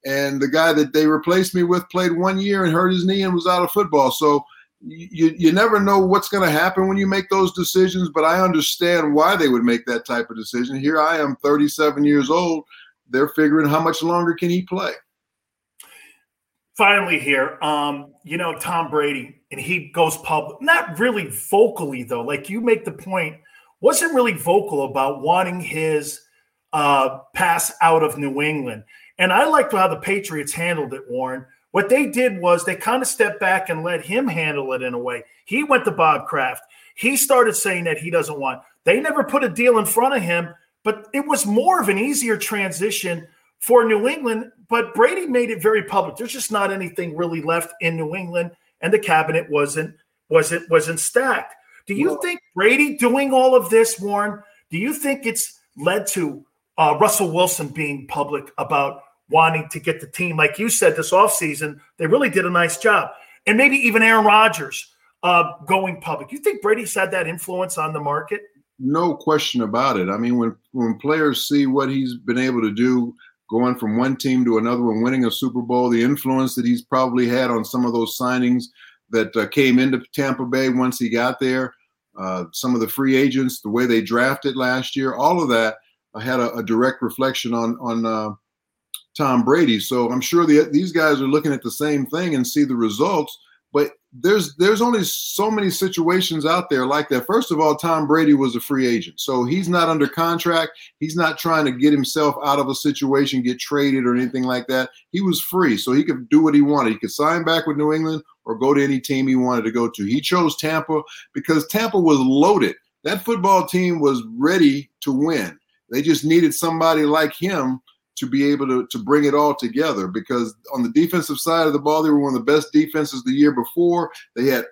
and the guy that they replaced me with played one year and hurt his knee and was out of football. So you, you never know what's going to happen when you make those decisions, but I understand why they would make that type of decision. Here I am, 37 years old. They're figuring how much longer can he play. Finally, here, um, you know, Tom Brady, and he goes public, not really vocally, though. Like you make the point, wasn't really vocal about wanting his uh, pass out of New England. And I liked how the Patriots handled it, Warren what they did was they kind of stepped back and let him handle it in a way. He went to Bob Kraft. He started saying that he doesn't want. They never put a deal in front of him, but it was more of an easier transition for New England. But Brady made it very public. There's just not anything really left in New England, and the cabinet wasn't wasn't wasn't stacked. Do you well, think Brady doing all of this, Warren? Do you think it's led to uh, Russell Wilson being public about wanting to get the team, like you said, this offseason, they really did a nice job. And maybe even Aaron Rodgers uh, going public. You think Brady's had that influence on the market? No question about it. I mean, when when players see what he's been able to do, going from one team to another and winning a Super Bowl, the influence that he's probably had on some of those signings that uh, came into Tampa Bay once he got there, uh, some of the free agents, the way they drafted last year, all of that had a, a direct reflection on on uh, Tom Brady. So I'm sure the, these guys are looking at the same thing and see the results. But there's there's only so many situations out there like that. First of all, Tom Brady was a free agent, so he's not under contract. He's not trying to get himself out of a situation, get traded or anything like that. He was free, so he could do what he wanted. He could sign back with New England or go to any team he wanted to go to. He chose Tampa because Tampa was loaded. That football team was ready to win. They just needed somebody like him to be able to, to bring it all together because on the defensive side of the ball, they were one of the best defenses the year before. They had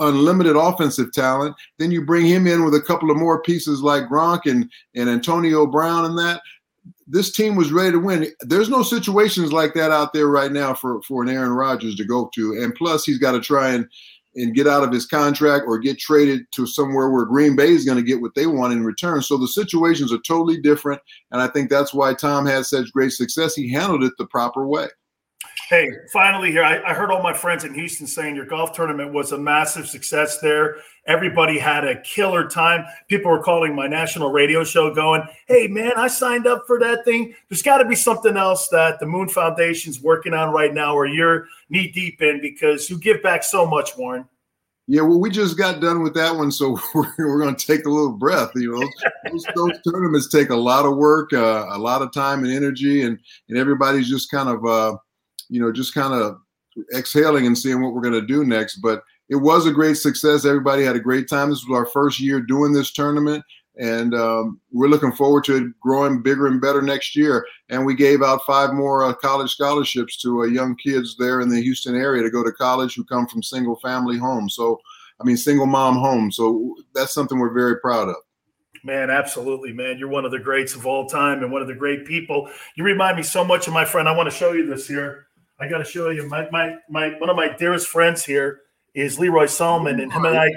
unlimited offensive talent. Then you bring him in with a couple of more pieces like Gronk and, and Antonio Brown and that. This team was ready to win. There's no situations like that out there right now for, for an Aaron Rodgers to go to. And plus, he's got to try and and get out of his contract or get traded to somewhere where Green Bay is going to get what they want in return. So the situations are totally different. And I think that's why Tom had such great success. He handled it the proper way. Hey, finally here, I, I, heard all my friends in Houston saying your golf tournament was a massive success there. Everybody had a killer time. People were calling my national radio show going, hey, man, I signed up for that thing. There's got to be something else that the Moon Foundation's working on right now or you're knee deep in because you give back so much, Warren. Yeah, well, we just got done with that one, so *laughs* we're, we're going to take a little breath. You know, those, those *laughs* tournaments take a lot of work, uh, a lot of time and energy, and and everybody's just kind of uh, – you know, just kind of exhaling and seeing what we're going to do next. But it was a great success. Everybody had a great time. This was our first year doing this tournament, and um, we're looking forward to it growing bigger and better next year. And we gave out five more uh, college scholarships to uh, young kids there in the Houston area to go to college who come from single family homes. So, I mean, single mom homes. So that's something we're very proud of. Man, absolutely, man. You're one of the greats of all time and one of the great people. You remind me so much of my friend. I want to show you this here. I got to show you my, my my one of my dearest friends here is Leroy Solomon, and him and I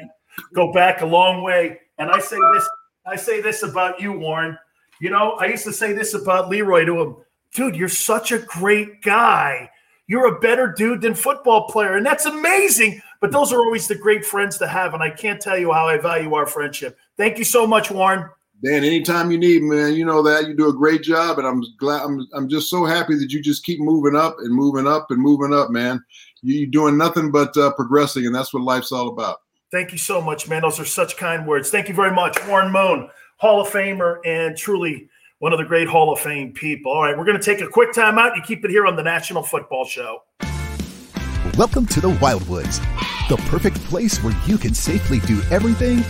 go back a long way. And I say this, I say this about you, Warren. You know, I used to say this about Leroy to him, dude. You're such a great guy. You're a better dude than football player, and that's amazing. But those are always the great friends to have, and I can't tell you how I value our friendship. Thank you so much, Warren. Dan, anytime you need, man, you know that you do a great job, and I'm glad. I'm I'm just so happy that you just keep moving up and moving up and moving up, man. You, are doing nothing but uh, progressing, and that's what life's all about. Thank you so much, man. Those are such kind words. Thank you very much, Warren Moon, Hall of Famer, and truly one of the great Hall of Fame people. All right, we're going to take a quick time out. You keep it here on the National Football Show. Welcome to the Wildwoods, the perfect place where you can safely do everything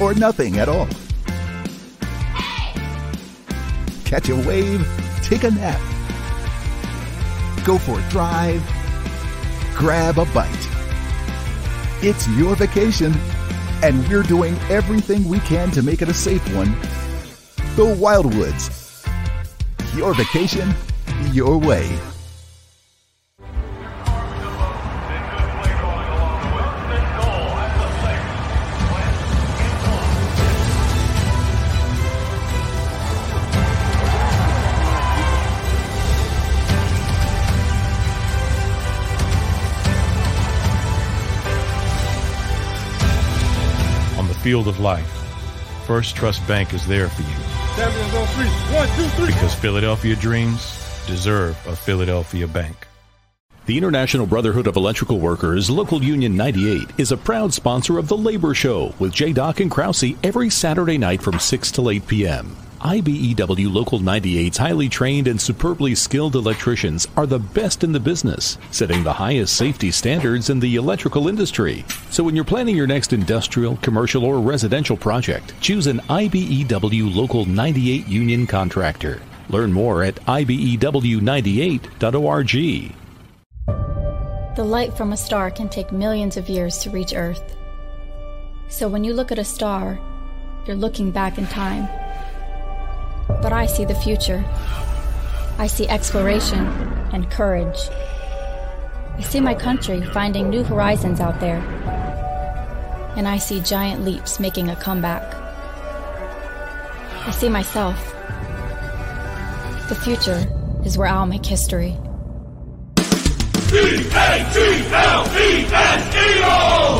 or nothing at all catch a wave, take a nap, go for a drive, grab a bite. It's your vacation, and we're doing everything we can to make it a safe one. The Wildwoods. Your vacation, your way. Field of life, First Trust Bank is there for you. Because Philadelphia dreams deserve a Philadelphia bank. The International Brotherhood of Electrical Workers, Local Union 98, is a proud sponsor of The Labor Show with J. Doc and Krause every Saturday night from 6 to 8 p.m. IBEW Local 98's highly trained and superbly skilled electricians are the best in the business, setting the highest safety standards in the electrical industry. So when you're planning your next industrial, commercial, or residential project, choose an IBEW Local 98 union contractor. Learn more at IBEW98.org. The light from a star can take millions of years to reach Earth. So when you look at a star, you're looking back in time but I see the future. I see exploration and courage. I see my country finding new horizons out there. And I see giant leaps making a comeback. I see myself. The future is where I'll make history.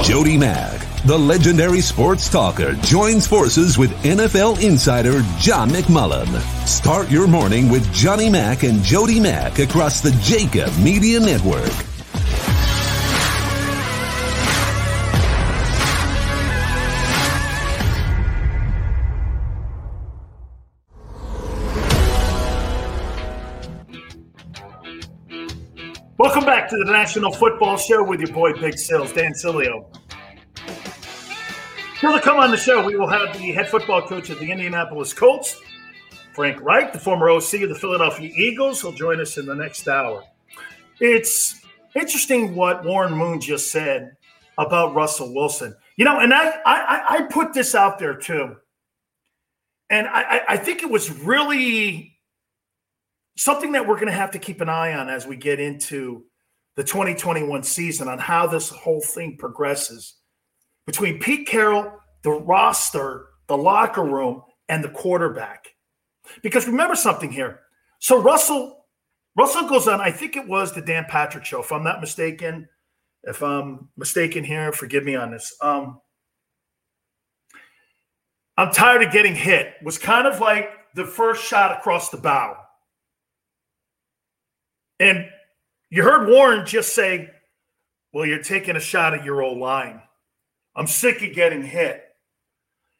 Jody Mack the legendary sports talker joins forces with NFL insider John McMullen. Start your morning with Johnny Mack and Jody Mack across the JAKIB Media Network. Welcome back to the National Football Show with your boy Big Sills, Dan Sileo. Still to come on the show, we will have the head football coach of the Indianapolis Colts, Frank Reich, the former OC of the Philadelphia Eagles. He'll join us in the next hour. It's interesting what Warren Moon just said about Russell Wilson. You know, and I I, I put this out there too. And I, I think it was really something that we're going to have to keep an eye on as we get into the 2021 season on how this whole thing progresses between Pete Carroll, the roster, the locker room, and the quarterback. Because remember something here. So Russell, Russell goes on, I think it was the Dan Patrick show, if I'm not mistaken. If I'm mistaken here, forgive me on this. Um, I'm tired of getting hit was kind of like the first shot across the bow. And you heard Warren just say, Well, you're taking a shot at your old line. I'm sick of getting hit.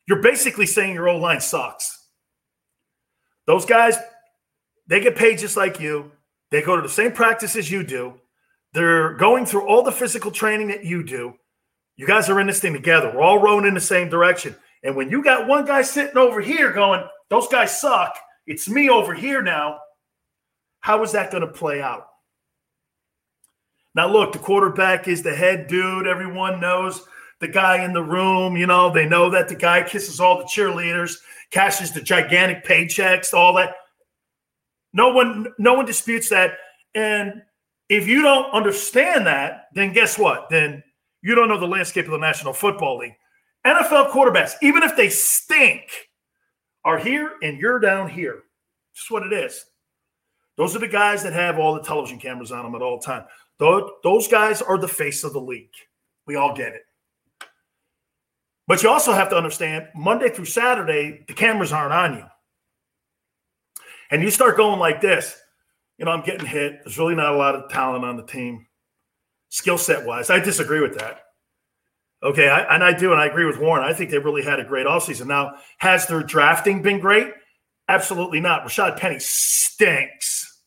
You're basically saying your old line sucks. Those guys, they get paid just like you. They go to the same practice as you do. They're going through all the physical training that you do. You guys are in this thing together. We're all rowing in the same direction. And when you got one guy sitting over here going, those guys suck, it's me over here now, how is that going to play out? Now, look, the quarterback is the head dude. Everyone knows the guy in the room. You know, they know that the guy kisses all the cheerleaders, cashes the gigantic paychecks, all that. No one, no one disputes that. And if you don't understand that, then guess what? Then you don't know the landscape of the National Football League. NFL quarterbacks, even if they stink, are here and you're down here. Just what it is. Those are the guys that have all the television cameras on them at all time. Those, guys are the face of the league. We all get it. But you also have to understand Monday through Saturday, the cameras aren't on you. And you start going like this, you know, I'm getting hit. There's really not a lot of talent on the team, skill set wise. I disagree with that. Okay. I, and I do. And I agree with Warren. I think they really had a great offseason. Now, has their drafting been great? Absolutely not. Rashad Penny stinks.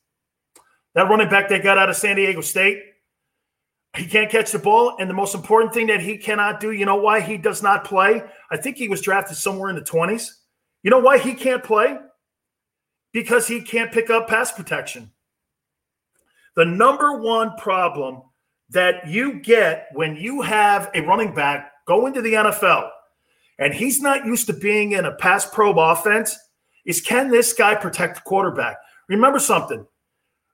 That running back they got out of San Diego State, he can't catch the ball. And the most important thing that he cannot do, you know why he does not play? I think he was drafted somewhere in the 20s. You know why he can't play? Because he can't pick up pass protection. The number one problem that you get when you have a running back go into the NFL and he's not used to being in a pass probe offense is can this guy protect the quarterback? Remember something.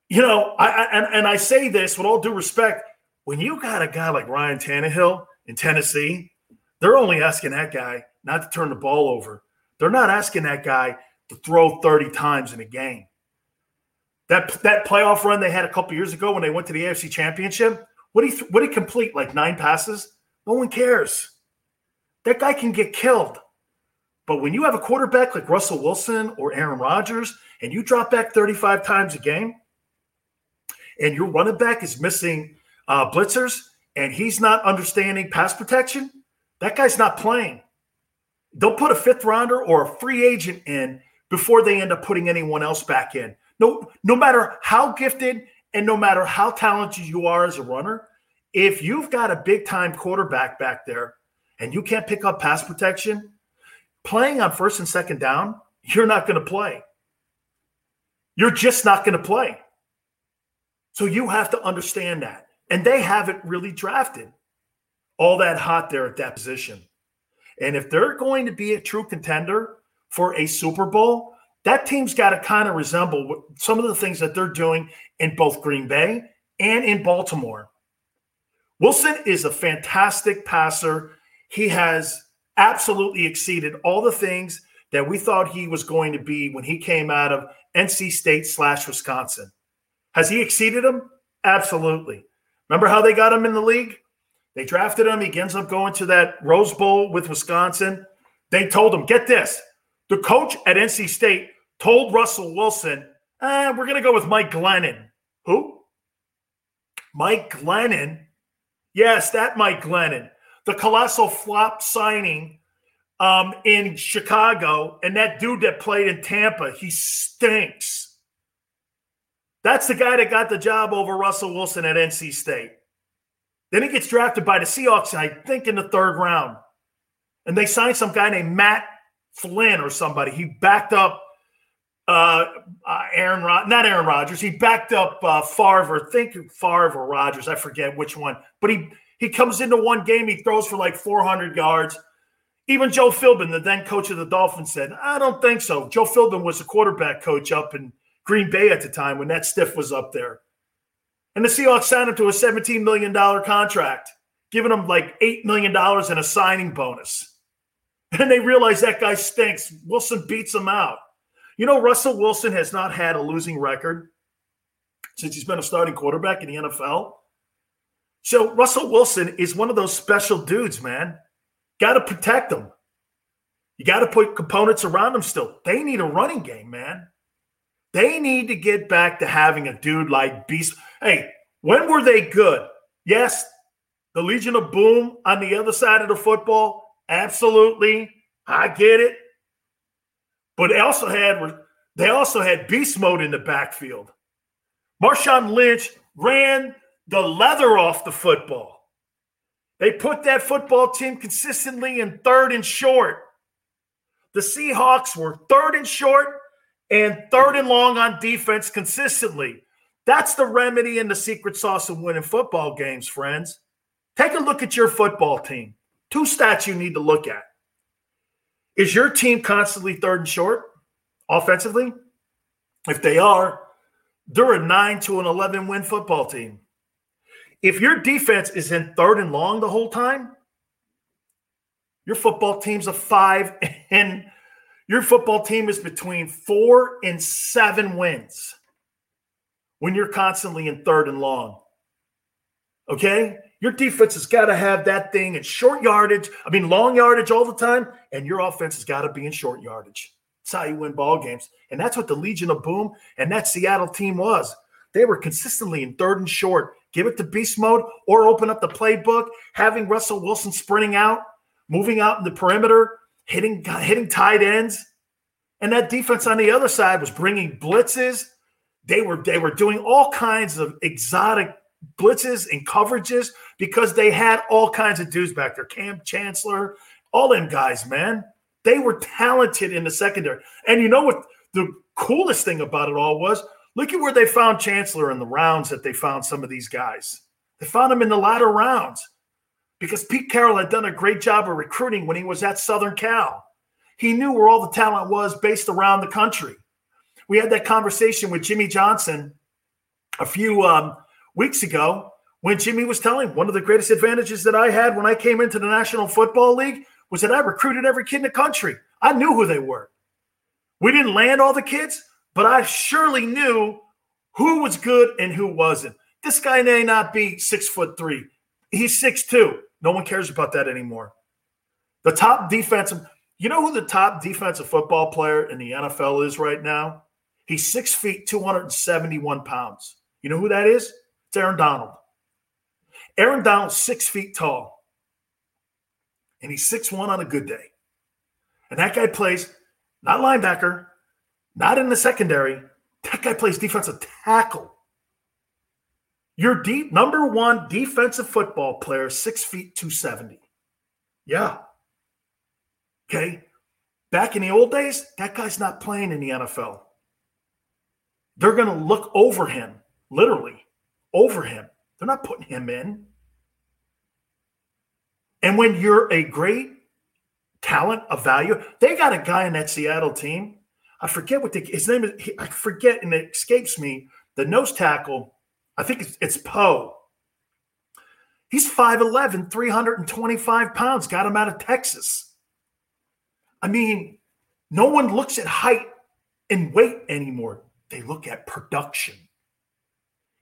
You know, I, I and, and I say this with all due respect when you got a guy like Ryan Tannehill in Tennessee, they're only asking that guy not to turn the ball over. They're not asking that guy to throw 30 times in a game. That that playoff run they had a couple years ago when they went to the AFC Championship, what he what he complete like nine passes? No one cares. that guy can get killed. But when you have a quarterback like Russell Wilson or Aaron Rodgers and you drop back 35 times a game and your running back is missing uh, blitzers and he's not understanding pass protection, that guy's not playing. They'll put a fifth rounder or a free agent in before they end up putting anyone else back in. No, no matter how gifted and no matter how talented you are as a runner, if you've got a big time quarterback back there and you can't pick up pass protection, playing on first and second down, you're not going to play. You're just not going to play. So you have to understand that. And they haven't really drafted all that hot there at that position. And if they're going to be a true contender for a Super Bowl, that team's got to kind of resemble some of the things that they're doing in both Green Bay and in Baltimore. Wilson is a fantastic passer. He has absolutely exceeded all the things that we thought he was going to be when he came out of NC State slash Wisconsin. Has he exceeded them? Absolutely. Remember how they got him in the league? They drafted him. He ends up going to that Rose Bowl with Wisconsin. They told him, get this. The coach at NC State told Russell Wilson, eh, we're going to go with Mike Glennon. Who? Mike Glennon. Yes, that Mike Glennon. The colossal flop signing um, in Chicago. And that dude that played in Tampa, he stinks. That's the guy that got the job over Russell Wilson at NC State. Then he gets drafted by the Seahawks, I think, in the third round. And they signed some guy named Matt Flynn or somebody. He backed up uh, uh, Aaron, Rod- not Aaron Rodgers. He backed up uh, Favre, think Favre or Rodgers. I forget which one. But he he comes into one game, he throws for like 400 yards. Even Joe Philbin, the then coach of the Dolphins, said, "I don't think so." Joe Philbin was a quarterback coach up in Green Bay at the time when that stiff was up there. And the Seahawks signed him to a $17 million contract, giving him like $8 million in a signing bonus. *laughs* And they realize that guy stinks. Wilson beats him out. You know, Russell Wilson has not had a losing record since he's been a starting quarterback in the NFL. So Russell Wilson is one of those special dudes, man. Got to protect him. You got to put components around him still. They need a running game, man. They need to get back to having a dude like Beast. Hey, when were they good? Yes, the Legion of Boom on the other side of the football. Absolutely. I get it. But they also had they also had beast mode in the backfield. Marshawn Lynch ran the leather off the football. They put that football team consistently in third and short. The Seahawks were third and short and third and long on defense consistently. That's the remedy and the secret sauce of winning football games, friends. Take a look at your football team. Two stats you need to look at. Is your team constantly third and short offensively? If they are, they're a 9 to an 11 win football team. If your defense is in third and long the whole time, your football team's a 5 *laughs* and your football team is between 4 and 7 wins when you're constantly in third and long. Okay? Your defense has got to have that thing in short yardage. I mean, long yardage all the time, and your offense has got to be in short yardage. That's how you win ball games. And that's what the Legion of Boom and that Seattle team was. They were consistently in third and short. Give it to beast mode or open up the playbook, having Russell Wilson sprinting out, moving out in the perimeter, hitting hitting tight ends. And that defense on the other side was bringing blitzes, they were they were doing all kinds of exotic blitzes and coverages because they had all kinds of dudes back there. Kam Chancellor, all them guys, man. They were talented in the secondary. And you know what the coolest thing about it all was? Look at where they found Chancellor in the rounds that they found some of these guys. They found him in the latter rounds because Pete Carroll had done a great job of recruiting when he was at Southern Cal. He knew where all the talent was based around the country we had that conversation with Jimmy Johnson a few um, weeks ago when Jimmy was telling one of the greatest advantages that I had when I came into the National Football League was that I recruited every kid in the country. I knew who they were. We didn't land all the kids, but I surely knew who was good and who wasn't. This guy may not be six foot three. He's six two. No one cares about that anymore. The top defensive, you know who the top defensive football player in the NFL is right now? He's six feet, 271 pounds. You know who that is? It's Aaron Donald. Aaron Donald's six feet tall, and he's six one on a good day. And that guy plays not linebacker, not in the secondary. That guy plays defensive tackle. Your deep number one defensive football player, six feet, 270. Yeah. Okay. Back in the old days, that guy's not playing in the NFL. They're going to look over him, literally over him. They're not putting him in. And when you're a great talent of value, they got a guy in that Seattle team. I forget what the, his name is. I forget, and it escapes me. The nose tackle, I think it's, it's Poe. He's 5'11, 325 pounds, got him out of Texas. I mean, no one looks at height and weight anymore. They look at production.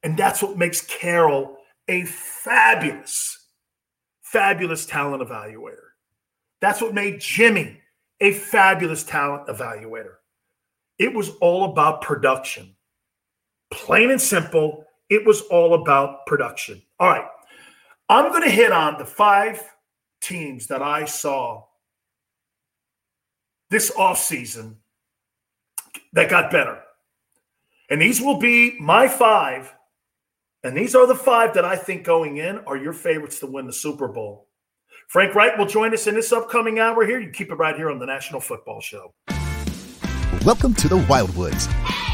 And that's what makes Carroll a fabulous, fabulous talent evaluator. That's what made Jimmy a fabulous talent evaluator. It was all about production. Plain and simple, it was all about production. All right. I'm going to hit on the five teams that I saw this offseason that got better. And these will be my five. And these are the five that I think going in are your favorites to win the Super Bowl. Frank Reich will join us in this upcoming hour here. You keep it right here on the National Football Show. Welcome to the Wildwoods,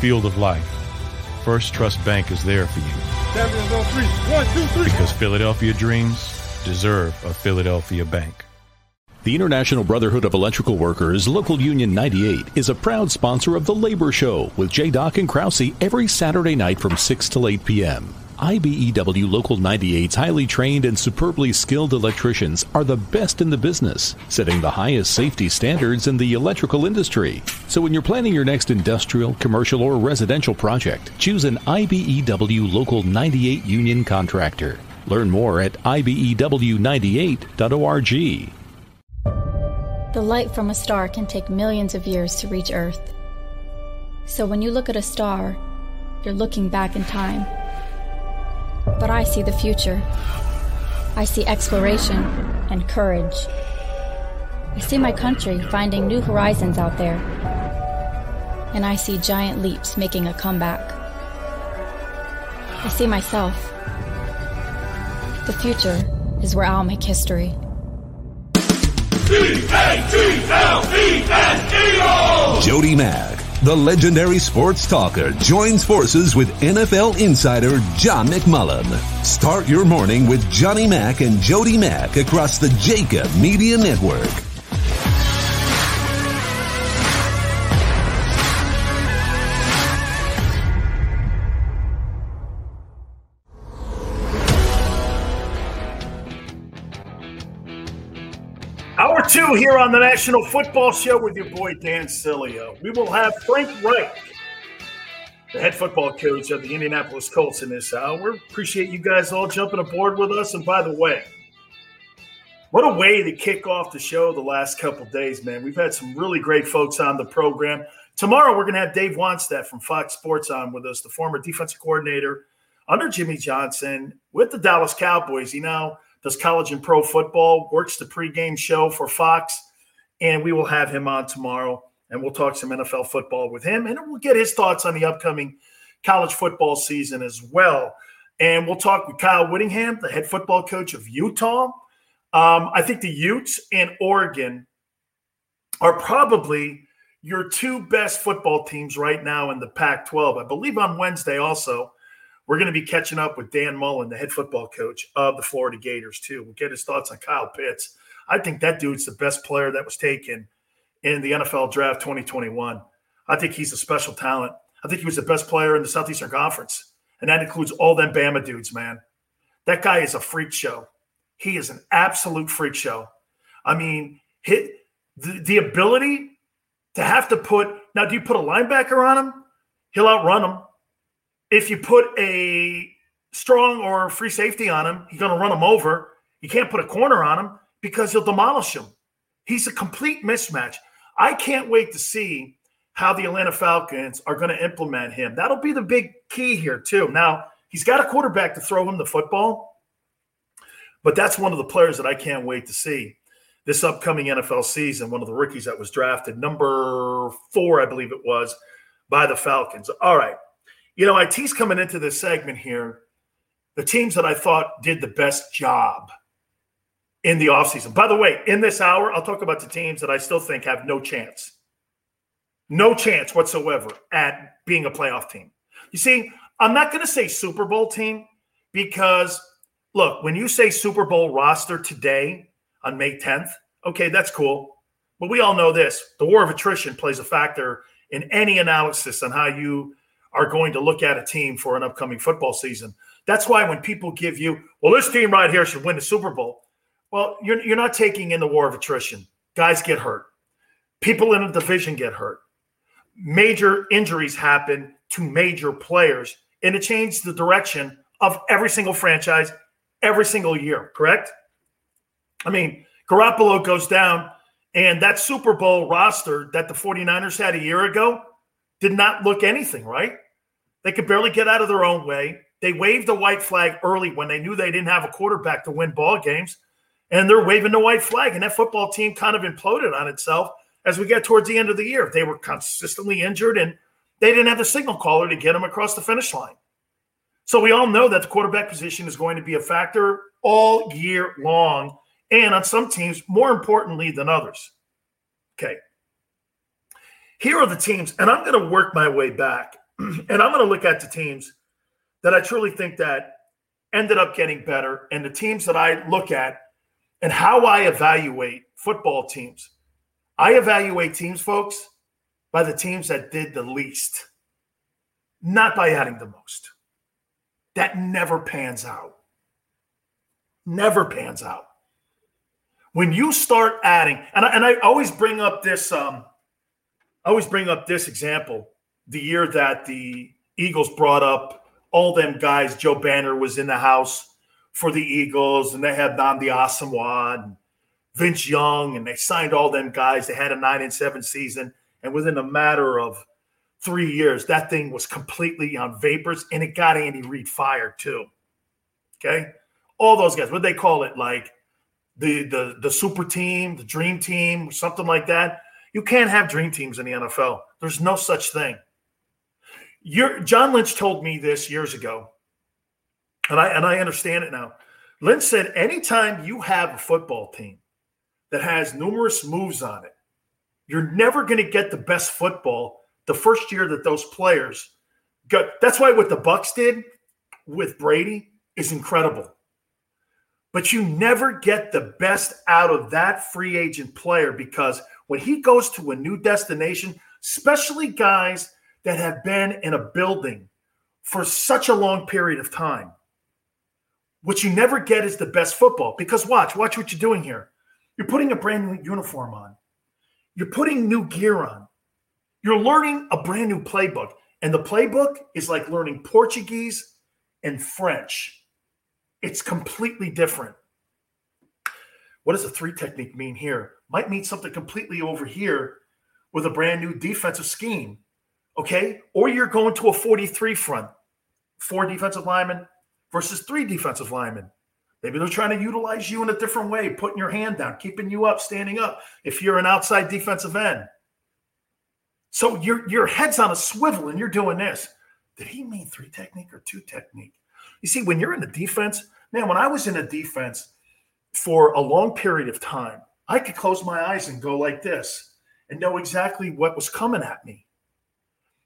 Field of life, First Trust Bank is there for you. One, two, three. Because Philadelphia dreams deserve a Philadelphia bank. The International Brotherhood of Electrical Workers, Local Union 98, is a proud sponsor of The Labor Show with J. Doc and Krause every Saturday night from 6 to 8 p.m. IBEW Local 98's highly trained and superbly skilled electricians are the best in the business, setting the highest safety standards in the electrical industry. So when you're planning your next industrial, commercial, or residential project, choose an IBEW Local 98 union contractor. Learn more at IBEW98.org. The light from a star can take millions of years to reach Earth. So when you look at a star, you're looking back in time. But I see the future. I see exploration and courage. I see my country finding new horizons out there. And I see giant leaps making a comeback. I see myself. The future is where I'll make history. Jody Mack, the legendary sports talker, joins forces with NFL insider John McMullen. Start your morning with Johnny Mack and Jody Mack across the JAKIB Media Network. Here on the National Football Show with your boy Dan Sileo. We will have Frank Reich, the head football coach of the Indianapolis Colts, in this hour. We appreciate you guys all jumping aboard with us. And by the way, what a way to kick off the show the last couple days, man. We've had some really great folks on the program. Tomorrow, we're going to have Dave Wannstedt from Fox Sports on with us, the former defensive coordinator under Jimmy Johnson with the Dallas Cowboys. You know, does college and pro football, works the pregame show for Fox, and we will have him on tomorrow, and we'll talk some NFL football with him, and we'll get his thoughts on the upcoming college football season as well. And we'll talk with Kyle Whittingham, the head football coach of Utah. Um, I think the Utes and Oregon are probably your two best football teams right now in the Pac 12. I believe on Wednesday also, we're going to be catching up with Dan Mullen, the head football coach of the Florida Gators, too. We'll get his thoughts on Kyle Pitts. I think that dude's the best player that was taken in the NFL draft 2021. I think he's a special talent. I think he was the best player in the Southeastern Conference. And that includes all them Bama dudes, man. That guy is a freak show. He is an absolute freak show. I mean, hit the, the ability to have to put now, do you put a linebacker on him? He'll outrun him. If you put a strong or free safety on him, he's going to run him over. You can't put a corner on him because he'll demolish him. He's a complete mismatch. I can't wait to see how the Atlanta Falcons are going to implement him. That'll be the big key here, too. Now, he's got a quarterback to throw him the football, but that's one of the players that I can't wait to see this upcoming NFL season. One of the rookies that was drafted, number four, I believe it was, by the Falcons. All right. You know, I tease coming into this segment here the teams that I thought did the best job in the offseason. By the way, in this hour, I'll talk about the teams that I still think have no chance no chance whatsoever at being a playoff team. You see, I'm not going to say Super Bowl team because, look, when you say Super Bowl roster today on May 10th, okay, that's cool. But we all know this the war of attrition plays a factor in any analysis on how you are going to look at a team for an upcoming football season. That's why when people give you, well, this team right here should win the Super Bowl, well, you're, you're not taking in the war of attrition. Guys get hurt, people in a division get hurt major injuries happen to major players, and it changed the direction of every single franchise every single year, correct? I mean, Garoppolo goes down, and that Super Bowl roster that the 49ers had a year ago did not look anything, right? They could barely get out of their own way. They waved the white flag early when they knew they didn't have a quarterback to win ball games, and they're waving the white flag, and that football team kind of imploded on itself as we get towards the end of the year. They were consistently injured and they didn't have the signal caller to get them across the finish line. So we all know that the quarterback position is going to be a factor all year long, and on some teams, more importantly than others. Okay. Here are the teams, and I'm going to work my way back, and I'm going to look at the teams that I truly think that ended up getting better, and the teams that I look at and how I evaluate football teams I evaluate teams, folks, by the teams that did the least, not by adding the most. That never pans out. Never pans out. When you start adding, and I, and I always bring up this, um, I always bring up this example. The year that the Eagles brought up all them guys, Joe Banner was in the house for the Eagles, and they had Nnamdi Asomugha and Vince Young, and they signed all them guys. They had a nine and seven season, and within a matter of three years, that thing was completely on vapors, and it got Andy Reid fired too. Okay, all those guys. What they call it, like the the the super team, the dream team, something like that. You can't have dream teams in the NFL. There's no such thing. You're, John Lynch told me this years ago, and I and I understand it now. Lynch said, anytime you have a football team that has numerous moves on it. You're never going to get the best football the first year that those players got. That's why what the Bucks did with Brady is incredible. But you never get the best out of that free agent player because when he goes to a new destination, especially guys that have been in a building for such a long period of time, what you never get is the best football. Because watch, watch what you're doing here. You're putting a brand new uniform on. You're putting new gear on. You're learning a brand new playbook. And the playbook is like learning Portuguese and French. It's completely different. What does a three technique mean here? Might mean something completely over here with a brand new defensive scheme. Okay. Or you're going to a 43 front, four defensive linemen versus three defensive linemen. Maybe they're trying to utilize you in a different way, putting your hand down, keeping you up, standing up. If you're an outside defensive end, so your your head's on a swivel and you're doing this. Did he mean three technique or two technique? You see, when you're in the defense, man, when I was in a defense for a long period of time, I could close my eyes and go like this and know exactly what was coming at me.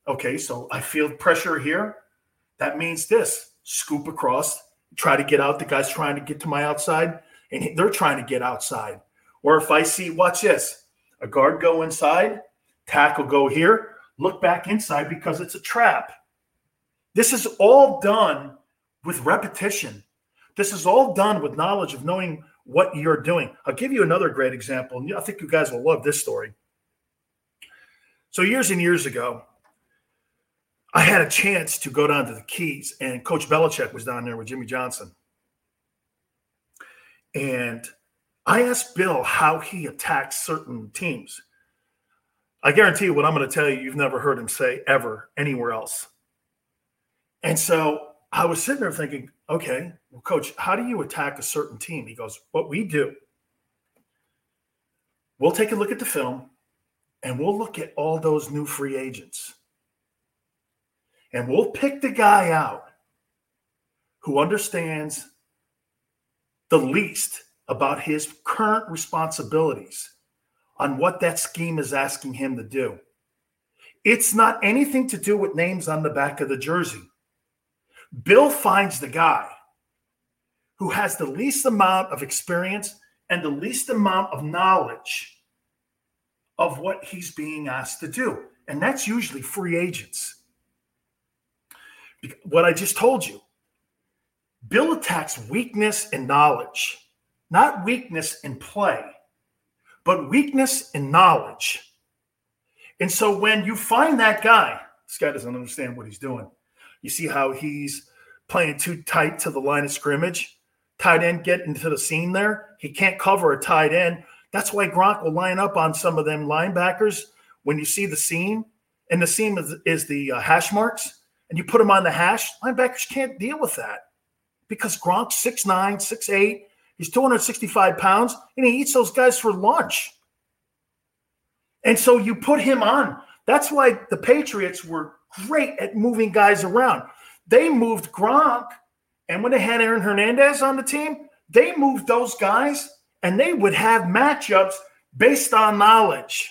Okay, so I feel pressure here. That means this scoop across, try to get out. The guy's trying to get to my outside, and they're trying to get outside. Or if I see, watch this, a guard go inside, tackle go here, look back inside because it's a trap. This is all done with repetition. This is all done with knowledge of knowing what you're doing. I'll give you another great example. I think you guys will love this story. So, years and years ago, I had a chance to go down to the Keys, and Coach Belichick was down there with Jimmy Johnson. And I asked Bill how he attacks certain teams. I guarantee you what I'm going to tell you, you've never heard him say ever anywhere else. And so I was sitting there thinking, okay, well, coach, how do you attack a certain team? He goes, what we do, we'll take a look at the film and we'll look at all those new free agents. And we'll pick the guy out who understands the least about his current responsibilities on what that scheme is asking him to do. It's not anything to do with names on the back of the jersey. Bill finds the guy who has the least amount of experience and the least amount of knowledge of what he's being asked to do. And that's usually free agents. What I just told you Bill attacks weakness and knowledge, not weakness in play, but weakness in knowledge. And so when you find that guy, this guy doesn't understand what he's doing. You see how he's playing too tight to the line of scrimmage. Tight end get into the seam there. He can't cover a tight end. That's why Gronk will line up on some of them linebackers when you see the seam, and the seam is, is the uh, hash marks, and you put him on the hash. Linebackers can't deal with that because Gronk's 6'9, 6'8. He's 265 pounds, and he eats those guys for lunch. And so you put him on. That's why the Patriots were great at moving guys around. They moved Gronk, and when they had Aaron Hernandez on the team, they moved those guys, and they would have matchups based on knowledge,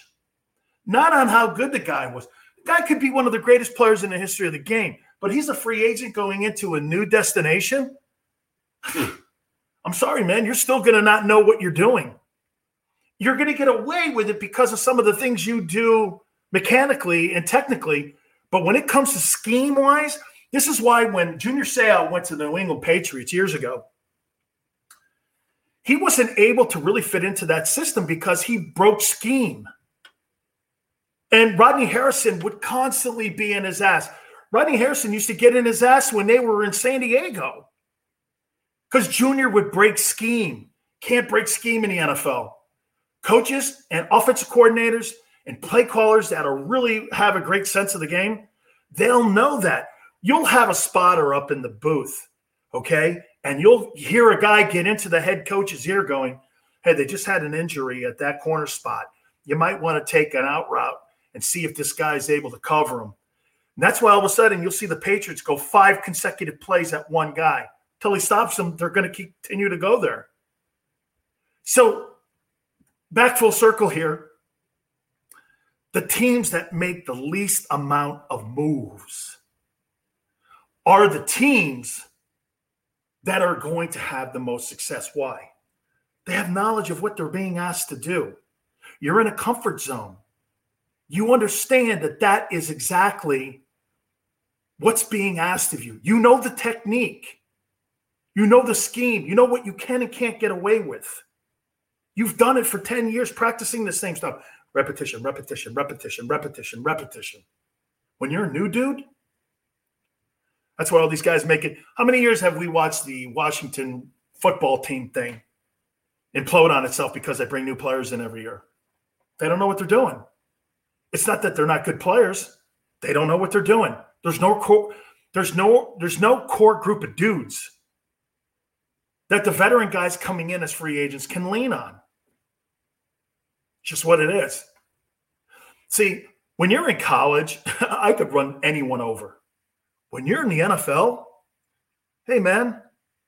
not on how good the guy was. Guy could be one of the greatest players in the history of the game, but he's a free agent going into a new destination. *sighs* I'm sorry, man. You're still going to not know what you're doing. You're going to get away with it because of some of the things you do mechanically and technically. But when it comes to scheme wise, this is why when Junior Seau went to the New England Patriots years ago, he wasn't able to really fit into that system because he broke scheme. And Rodney Harrison would constantly be in his ass. Rodney Harrison used to get in his ass when they were in San Diego because Junior would break scheme. Can't break scheme in the NFL. Coaches and offensive coordinators and play callers that are really have a great sense of the game, they'll know that you'll have a spotter up in the booth, okay? And you'll hear a guy get into the head coach's ear going, hey, they just had an injury at that corner spot. You might want to take an out route and see if this guy is able to cover him. And that's why all of a sudden you'll see the Patriots go five consecutive plays at one guy. Till he stops them, they're going to continue to go there. So back full circle here. The teams that make the least amount of moves are the teams that are going to have the most success. Why? They have knowledge of what they're being asked to do. You're in a comfort zone. You understand that that is exactly what's being asked of you. You know the technique, you know the scheme, you know what you can and can't get away with. You've done it for 10 years practicing the same stuff repetition, repetition, repetition, repetition, repetition. When you're a new dude, that's why all these guys make it. How many years have we watched the Washington football team thing implode on itself because they bring new players in every year? They don't know what they're doing. It's not that they're not good players. They don't know what they're doing. There's no core, there's no there's no core group of dudes that the veteran guys coming in as free agents can lean on. Just what it is. See, when you're in college, *laughs* I could run anyone over. When you're in the NFL, Hey, man,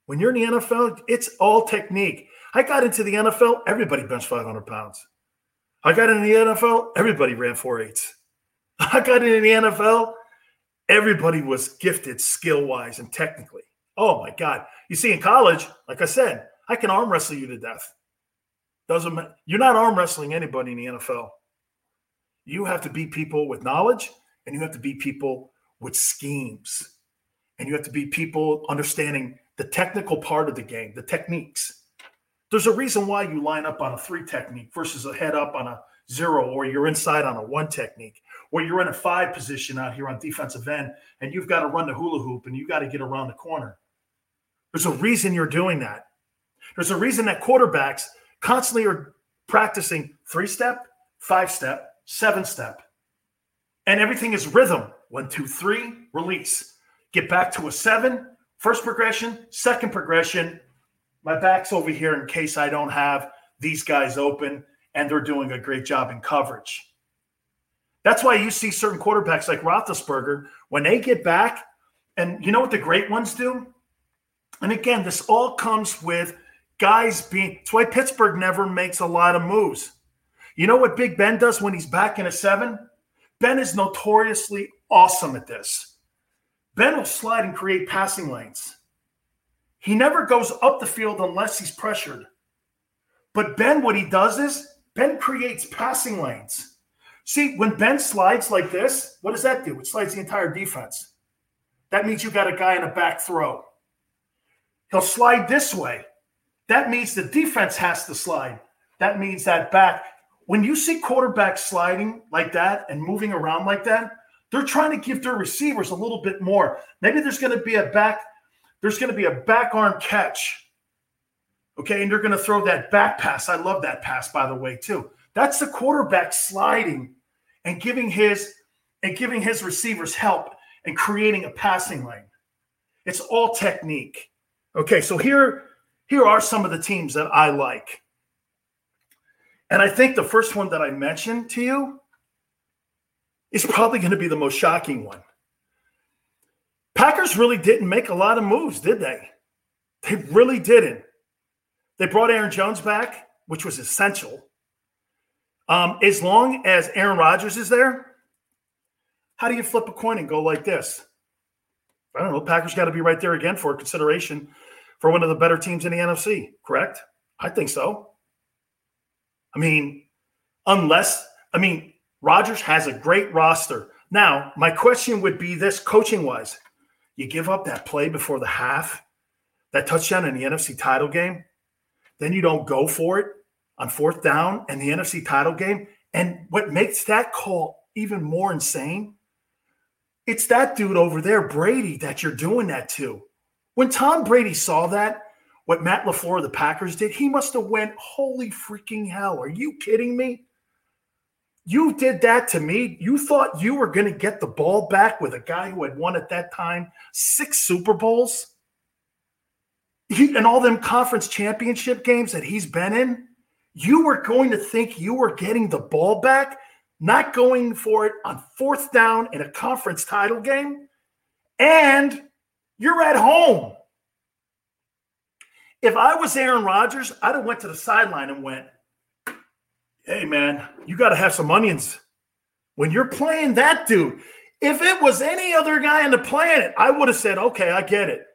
when you're in the NFL, it's all technique. I got into the NFL, everybody bench 500 pounds. I got into the NFL, everybody ran four eights. *laughs* I got into the NFL, everybody was gifted skill wise and technically. Oh my God. You see, in college, like I said, I can arm wrestle you to death. Doesn't matter. You're not arm wrestling anybody in the NFL. You have to beat people with knowledge and you have to beat people with schemes. And you have to be people understanding the technical part of the game, the techniques. There's a reason why you line up on a three technique versus a head up on a zero, or you're inside on a one technique, or you're in a five position out here on defensive end and you've got to run the hula hoop and you've got to get around the corner. There's a reason you're doing that. There's a reason that quarterbacks constantly are practicing three step, five step, seven step. And everything is rhythm. One, two, three, release. Get back to a seven, first progression, second progression. My back's over here in case I don't have these guys open and they're doing a great job in coverage. That's why you see certain quarterbacks like Roethlisberger, when they get back, and you know what the great ones do? And again, this all comes with guys being, that's why Pittsburgh never makes a lot of moves. You know what Big Ben does when he's back in a seven? Ben is notoriously awesome at this. Ben will slide and create passing lanes. He never goes up the field unless he's pressured. But Ben, what he does is Ben creates passing lanes. See, when Ben slides like this, what does that do? It slides the entire defense. That means you got a guy in a back throw. He'll slide this way. That means the defense has to slide. That means that back. When you see quarterbacks sliding like that and moving around like that, they're trying to give their receivers a little bit more. Maybe there's going to be a back, there's going to be a back arm catch. Okay, and they're going to throw that back pass. I love that pass, by the way, too. That's the quarterback sliding and giving his and giving his receivers help and creating a passing lane. It's all technique. Okay, so here here are some of the teams that I like. And I think the first one that I mentioned to you is probably going to be the most shocking one. Packers really didn't make a lot of moves, did they? They really didn't. They brought Aaron Jones back, which was essential. Um, as long as Aaron Rodgers is there, how do you flip a coin and go like this? I don't know. Packers got to be right there again for consideration for one of the better teams in the NFC, correct? I think so. I mean, unless, I mean, Rodgers has a great roster. Now, my question would be this coaching wise you give up that play before the half, that touchdown in the NFC title game, then you don't go for it on fourth down in the NFC title game. And what makes that call even more insane, it's that dude over there, Brady, that you're doing that to. When Tom Brady saw that, what Matt LaFleur of the Packers did, he must have went, holy freaking hell. Are you kidding me? You did that to me. You thought you were going to get the ball back with a guy who had won at that time six Super Bowls he, and all them conference championship games that he's been in. You were going to think you were getting the ball back, not going for it on fourth down in a conference title game. And you're at home. If I was Aaron Rodgers, I'd have went to the sideline and went, "Hey man, you got to have some onions when you're playing that dude." If it was any other guy on the planet, I would have said, "Okay, I get it.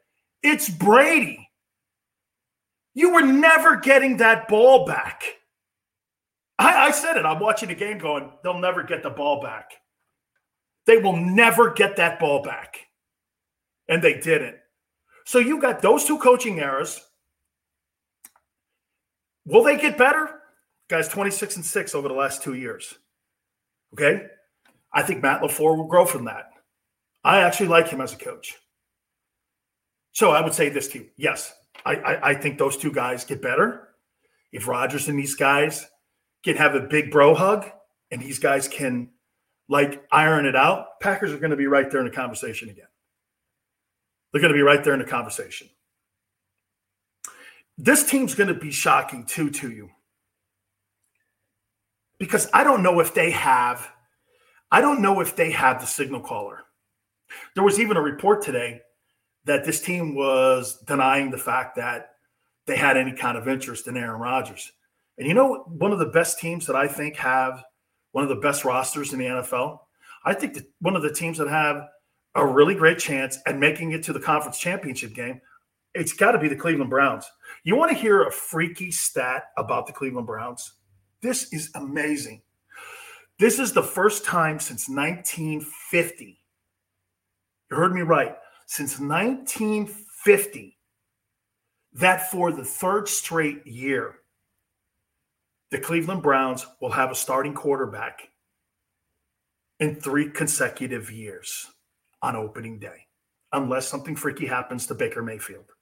It's Brady." You were never getting that ball back. I, I said it. I'm watching the game going, they'll never get the ball back. They will never get that ball back and they didn't. So you got those two coaching errors. Will they get better? Guys, 26 and 6 over the last two years. Okay. I think Matt LaFleur will grow from that. I actually like him as a coach. So I would say this to you. Yes, I, I, I think those two guys get better. If Rodgers and these guys can have a big bro hug and these guys can like iron it out, Packers are going to be right there in the conversation again. They're going to be right there in the conversation. This team's going to be shocking too to you. Because I don't know if they have I don't know if they have the signal caller. There was even a report today that this team was denying the fact that they had any kind of interest in Aaron Rodgers. And you know, one of the best teams that I think have one of the best rosters in the NFL. I think that one of the teams that have a really great chance at making it to the conference championship game, it's got to be the Cleveland Browns. You want to hear a freaky stat about the Cleveland Browns? This is amazing. This is the first time since 1950. You heard me right. Since 1950, that for the third straight year, the Cleveland Browns will have a starting quarterback in three consecutive years on opening day, unless something freaky happens to Baker Mayfield.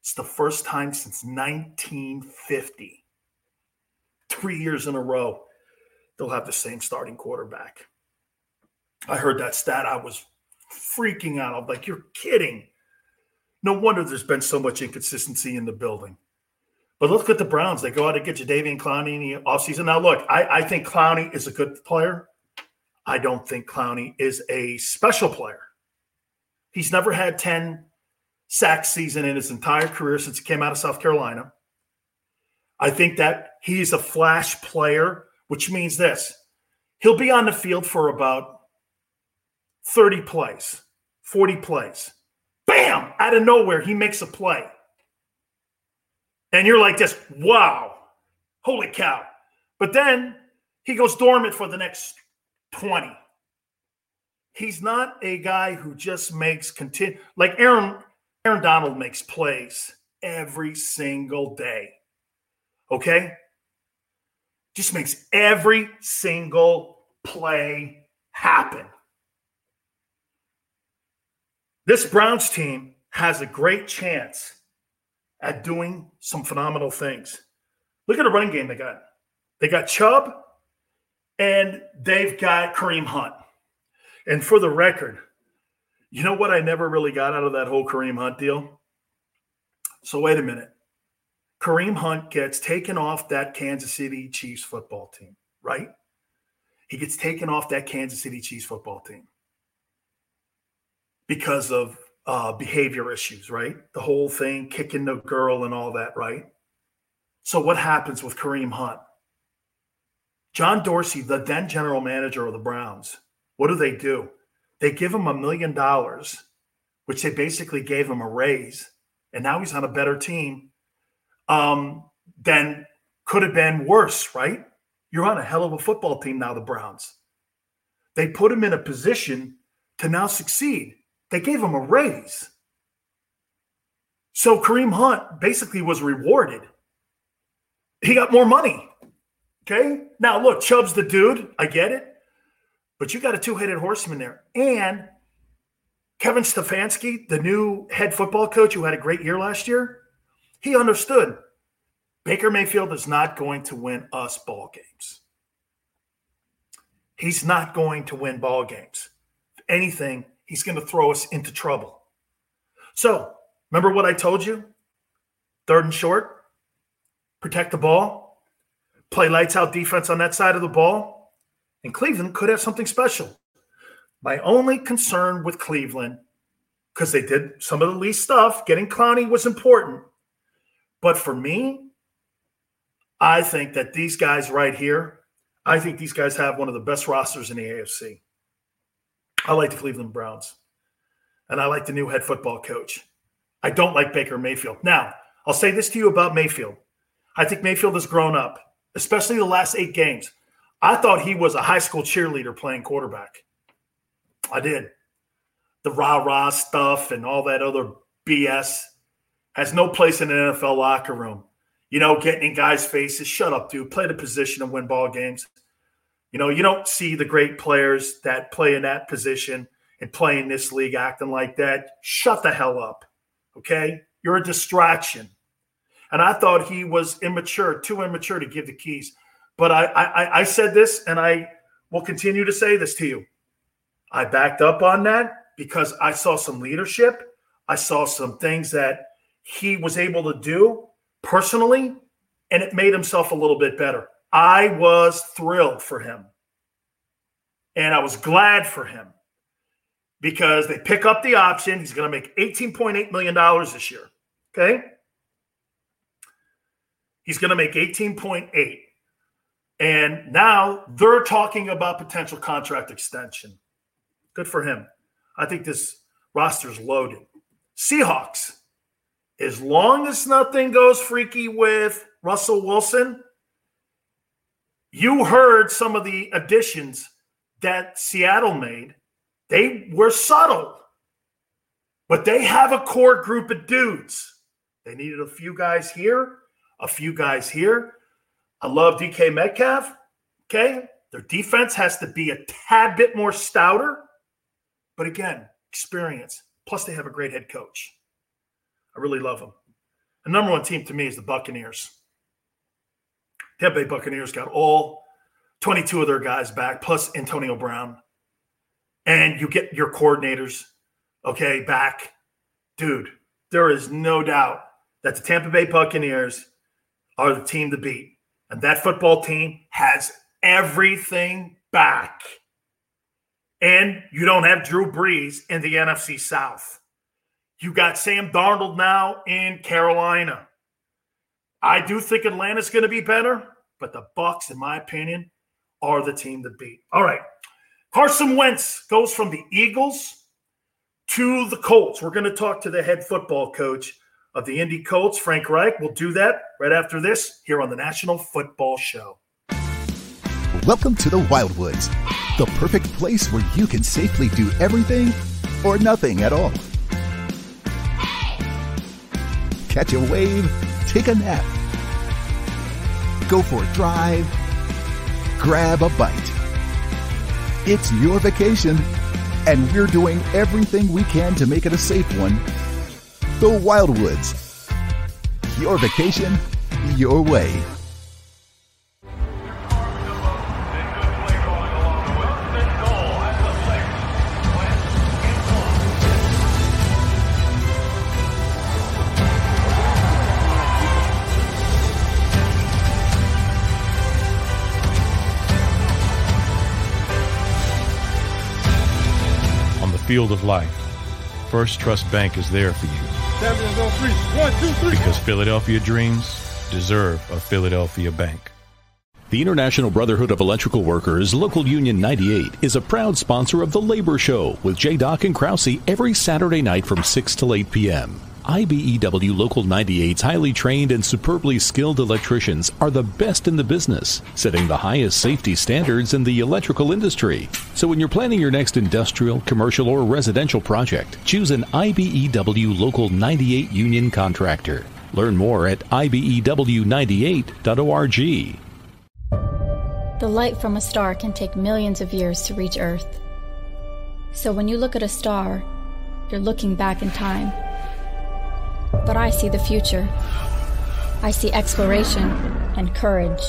It's the first time since 1950, three years in a row, they'll have the same starting quarterback. I heard that stat. I was freaking out. I'm like, you're kidding. No wonder there's been so much inconsistency in the building. But look at the Browns. They go out and get Jadeveon Clowney in the offseason. Now, look, I, I think Clowney is a good player. I don't think Clowney is a special player. He's never had 10 sack season in his entire career since he came out of South Carolina. I think that he's a flash player, which means this he'll be on the field for about 30 plays, 40 plays. Bam! Out of nowhere, he makes a play. And you're like this, wow, holy cow. But then he goes dormant for the next 20. He's not a guy who just makes continue like Aaron Aaron Donald makes plays every single day. Okay? Just makes every single play happen. This Browns team has a great chance at doing some phenomenal things. Look at the running game they got. They got Chubb and they've got Kareem Hunt. And for the record, you know what I never really got out of that whole Kareem Hunt deal? So wait a minute. Kareem Hunt gets taken off that Kansas City Chiefs football team, right? He gets taken off that Kansas City Chiefs football team because of uh, behavior issues, right? The whole thing, kicking the girl and all that, right? So what happens with Kareem Hunt? John Dorsey, the then general manager of the Browns, what do they do? They give him a million dollars, which they basically gave him a raise, and now he's on a better team um, than could have been worse, right? You're on a hell of a football team now, the Browns. They put him in a position to now succeed. They gave him a raise. So Kareem Hunt basically was rewarded. He got more money. Okay. Now, look, Chubb's the dude. I get it. But you got a two headed horseman there. And Kevin Stefanski, the new head football coach who had a great year last year, he understood Baker Mayfield is not going to win us ball games. He's not going to win ball games. If anything, he's going to throw us into trouble. So, remember what I told you? Third and short, protect the ball, play lights out defense on that side of the ball, and Cleveland could have something special. My only concern with Cleveland, because they did some of the least stuff, getting Clowney was important. But for me, I think that these guys right here, I think these guys have one of the best rosters in the AFC. I like the Cleveland Browns, and I like the new head football coach. I don't like Baker Mayfield. Now, I'll say this to you about Mayfield. I think Mayfield has grown up, especially the last eight games. I thought he was a high school cheerleader playing quarterback. I did. The rah rah stuff and all that other BS has no place in an NFL locker room. You know, getting in guys' faces. Shut up, dude. Play the position and win ball games. You know, you don't see the great players that play in that position and play in this league acting like that. Shut the hell up. Okay. You're a distraction. And I thought he was immature, too immature to give the keys. But I, I, I said this and I will continue to say this to you. I backed up on that because I saw some leadership. I saw some things that he was able to do personally, and it made himself a little bit better. I was thrilled for him. And I was glad for him. because they pick up the option. He's going to make $18.8 million this year. Okay. He's going to make 18.8. And now they're talking about potential contract extension. Good for him. I think this roster's loaded. Seahawks, as long as nothing goes freaky with Russell Wilson, you heard some of the additions that Seattle made. They were subtle, but they have a core group of dudes. They needed a few guys here, a few guys here. I love DK Metcalf. Okay. Their defense has to be a tad bit more stouter. But again, experience. Plus, they have a great head coach. I really love them. The number one team to me is the Buccaneers. Tampa Bay Buccaneers got all 22 of their guys back, plus Antonio Brown. And you get your coordinators, okay, back. Dude, there is no doubt that the Tampa Bay Buccaneers are the team to beat. And that football team has everything back. And you don't have Drew Brees in the NFC South. You got Sam Darnold now in Carolina. I do think Atlanta's going to be better, but the Bucks, in my opinion, are the team to beat. All right. Carson Wentz goes from the Eagles to the Colts. We're going to talk to the head football coach of the Indy Colts, Frank Reich. We'll do that right after this here on the National Football Show. Welcome to the Wildwoods, the perfect place where you can safely do everything or nothing at all. Catch a wave, take a nap, go for a drive, grab a bite. It's your vacation, and we're doing everything we can to make it a safe one. The Wildwoods. Your vacation, your way. Field of life, First Trust Bank is there for you. One, two, three. Because Philadelphia dreams deserve a Philadelphia bank. The International Brotherhood of Electrical Workers, Local Union 98, is a proud sponsor of The Labor Show with J. Doc and Krause every Saturday night from 6 to 8 p.m. IBEW Local 98's highly trained and superbly skilled electricians are the best in the business, setting the highest safety standards in the electrical industry. So when you're planning your next industrial, commercial, or residential project, choose an IBEW Local 98 union contractor. Learn more at IBEW98.org. The light from a star can take millions of years to reach Earth. So when you look at a star, you're looking back in time. But I see the future. I see exploration and courage.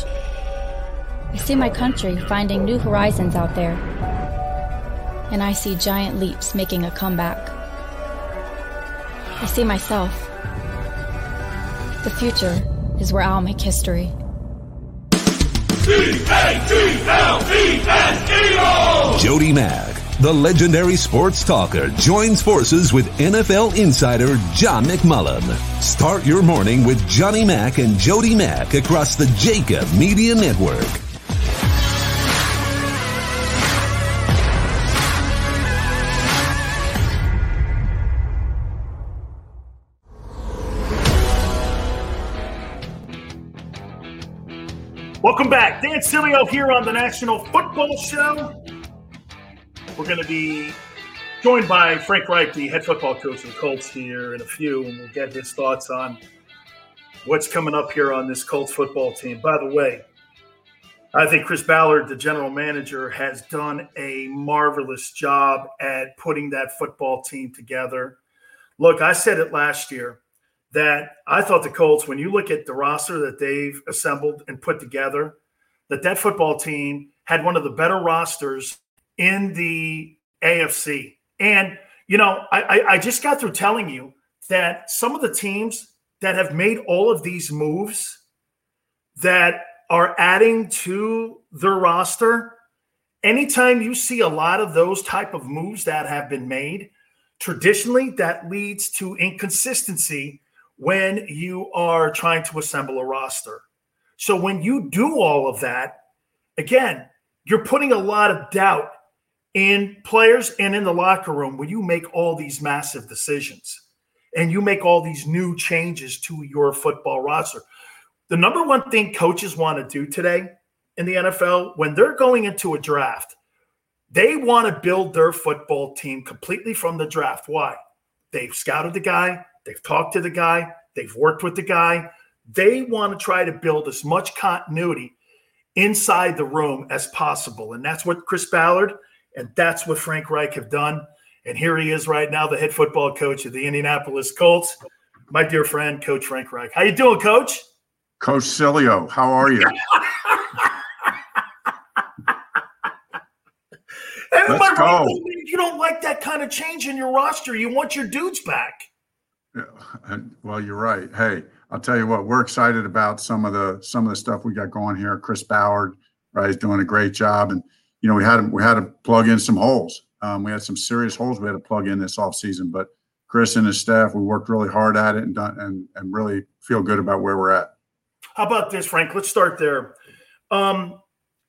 I see my country finding new horizons out there. And I see giant leaps making a comeback. I see myself. The future is where I'll make history. Jody Mack, the legendary sports talker, joins forces with NFL insider John McMullen. Start your morning with Johnny Mack and Jody Mack across the JAKIB Media Network. Welcome back. Dan Sileo here on the National Football Show. We're going to be joined by Frank Reich, the head football coach of the Colts here in a few, and we'll get his thoughts on what's coming up here on this Colts football team. By the way, I think Chris Ballard, the general manager, has done a marvelous job at putting that football team together. Look, I said it last year that I thought the Colts, when you look at the roster that they've assembled and put together, that that football team had one of the better rosters in the AFC. And, you know, I, I, just got through telling you that some of the teams that have made all of these moves that are adding to their roster anytime you see a lot of those type of moves that have been made, traditionally that leads to inconsistency when you are trying to assemble a roster. So when you do all of that, again, you're putting a lot of doubt in players and in the locker room when you make all these massive decisions and you make all these new changes to your football roster. The number one thing coaches want to do today in the NFL when they're going into a draft, they want to build their football team completely from the draft. Why? They've scouted the guy, they've talked to the guy, they've worked with the guy. They want to try to build as much continuity inside the room as possible. And that's what Chris Ballard and that's what Frank Reich have done. And here he is right now, the head football coach of the Indianapolis Colts. My dear friend, Coach Frank Reich. How you doing, Coach? Coach Sileo, how are you? *laughs* Let's go. You don't like that kind of change in your roster. You want your dudes back. Yeah, well, you're right. Hey, I'll tell you what, we're excited about some of the some of the stuff we got going here. Chris Ballard, right, is doing a great job, and you know we had we had to plug in some holes. Um, we had some serious holes we had to plug in this off season, but Chris and his staff, we worked really hard at it and done and and really feel good about where we're at. How about this, Frank? Let's start there. Um,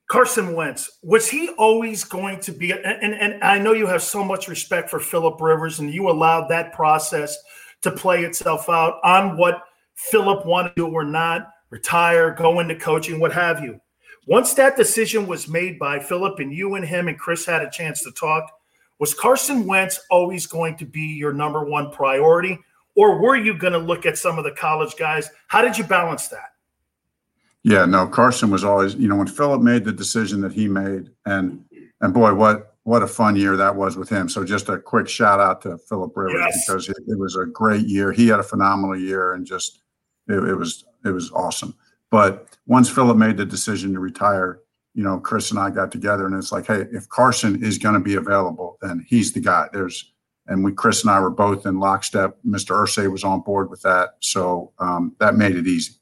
Carson Wentz, was he always going to be? And, and, and I know you have so much respect for Philip Rivers, and you allowed that process to play itself out on what Philip wanted to do or not, retire, go into coaching, what have you. Once that decision was made by Philip and you and him and Chris had a chance to talk, was Carson Wentz always going to be your number one priority? Or were you going to look at some of the college guys? How did you balance that? Yeah, no, Carson was always, you know, when Philip made the decision that he made, and and boy, what what a fun year that was with him. So just a quick shout out to Philip Rivers yes. because it, it, was a great year. He had a phenomenal year, and just it, it was it was awesome. But once Philip made the decision to retire, you know, Chris and I got together, and it's like, hey, if Carson is going to be available, then he's the guy. There's and we Chris and I were both in lockstep. Mr. Irsay was on board with that, so um, that made it easy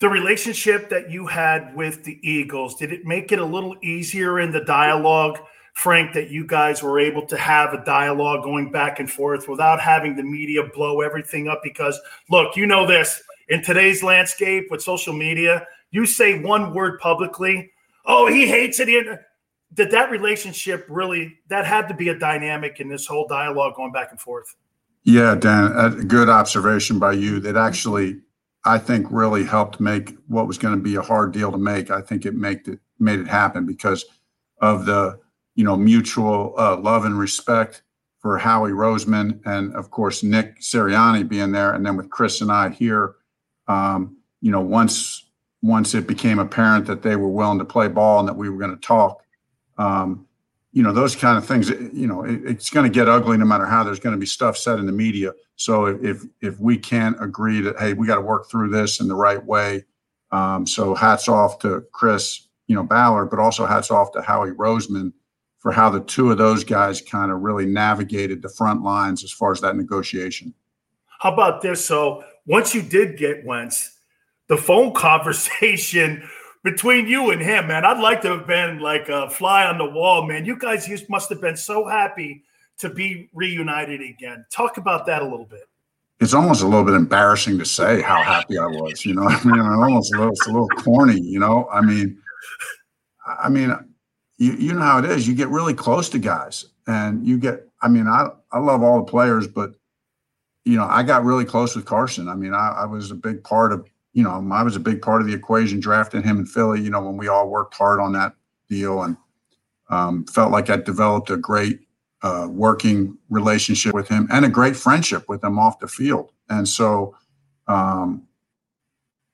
the relationship that you had with the Eagles, did it make it a little easier in the dialogue, Frank, that you guys were able to have a dialogue going back and forth without having the media blow everything up? Because, look, you know this in today's landscape with social media, you say one word publicly, oh, he hates it. Did that relationship really, that had to be a dynamic in this whole dialogue going back and forth? Yeah, Dan, a good observation by you. That actually I think really helped make what was going to be a hard deal to make. I think it made it made it happen because of the you know mutual uh, love and respect for Howie Roseman and of course Nick Sirianni being there, and then with Chris and I here, you know once once it became apparent that they were willing to play ball and that we were going to talk, um, you know those kind of things you know it, it's going to get ugly no matter how there's going to be stuff said in the media. So if if we can't agree that hey we got to work through this in the right way um, so hats off to chris you know ballard but also hats off to howie roseman for how the two of those guys kind of really navigated the front lines as far as that negotiation. How about this? So once you did get wentz the phone *laughs* conversation between you and him, man, I'd like to have been like a fly on the wall, man. You guys must have been so happy to be reunited again. Talk about that a little bit. It's almost a little bit embarrassing to say how happy I was. You know, I mean, almost a little, it's a little corny. You know, I mean, I mean, you you know how it is. You get really close to guys, and you get. I mean, I I love all the players, but you know, I got really close with Carson. I mean, I, I was a big part of you know, I was a big part of the equation drafting him in Philly, you know, when we all worked hard on that deal and um, felt like I developed a great uh, working relationship with him and a great friendship with him off the field. And so, um,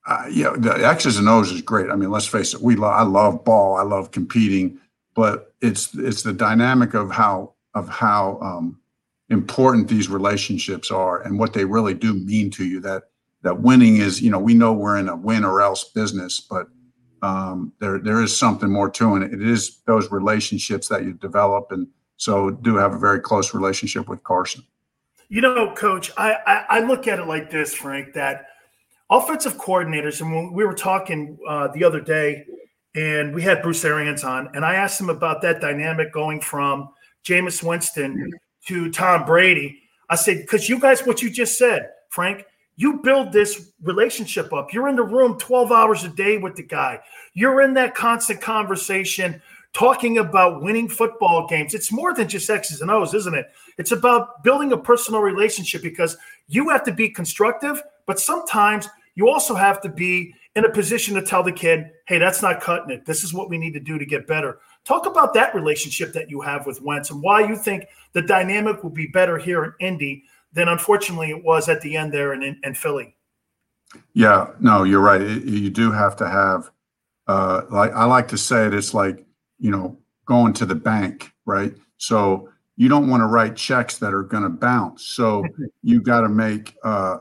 uh, yeah, the X's and O's is great. I mean, let's face it, we lo- I love ball, I love competing, but it's it's the dynamic of how of how um, important these relationships are and what they really do mean to you. That that winning is, you know, we know we're in a win or else business, but um, there there is something more to it. It is those relationships that you develop, and so do have a very close relationship with Carson. You know, Coach, I, I, I look at it like this, Frank. That offensive coordinators, and when we were talking uh, the other day, and we had Bruce Arians on, and I asked him about that dynamic going from Jameis Winston to Tom Brady. I said, because you guys, what you just said, Frank, you build this relationship up. You're in the room 12 hours a day with the guy. You're in that constant conversation talking about winning football games. It's more than just X's and O's, isn't it? It's about building a personal relationship because you have to be constructive, but sometimes you also have to be in a position to tell the kid, hey, that's not cutting it. This is what we need to do to get better. Talk about that relationship that you have with Wentz and why you think the dynamic will be better here in Indy than unfortunately it was at the end there in, in Philly. Yeah, no, you're right. You do have to have, uh, like I like to say it, it's like, you know, going to the bank, right? So you don't want to write checks that are going to bounce. So *laughs* you got to make, uh,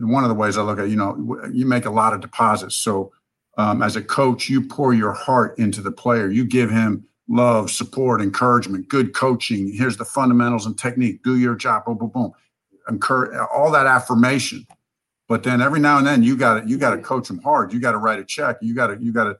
one of the ways I look at, you know, you make a lot of deposits. So um, as a coach, you pour your heart into the player. You give him love, support, encouragement, good coaching. Here's the fundamentals and technique. Do your job. Boom, boom, boom. All that affirmation. But then every now and then you got to you got to coach them hard. You got to write a check. You got to you got to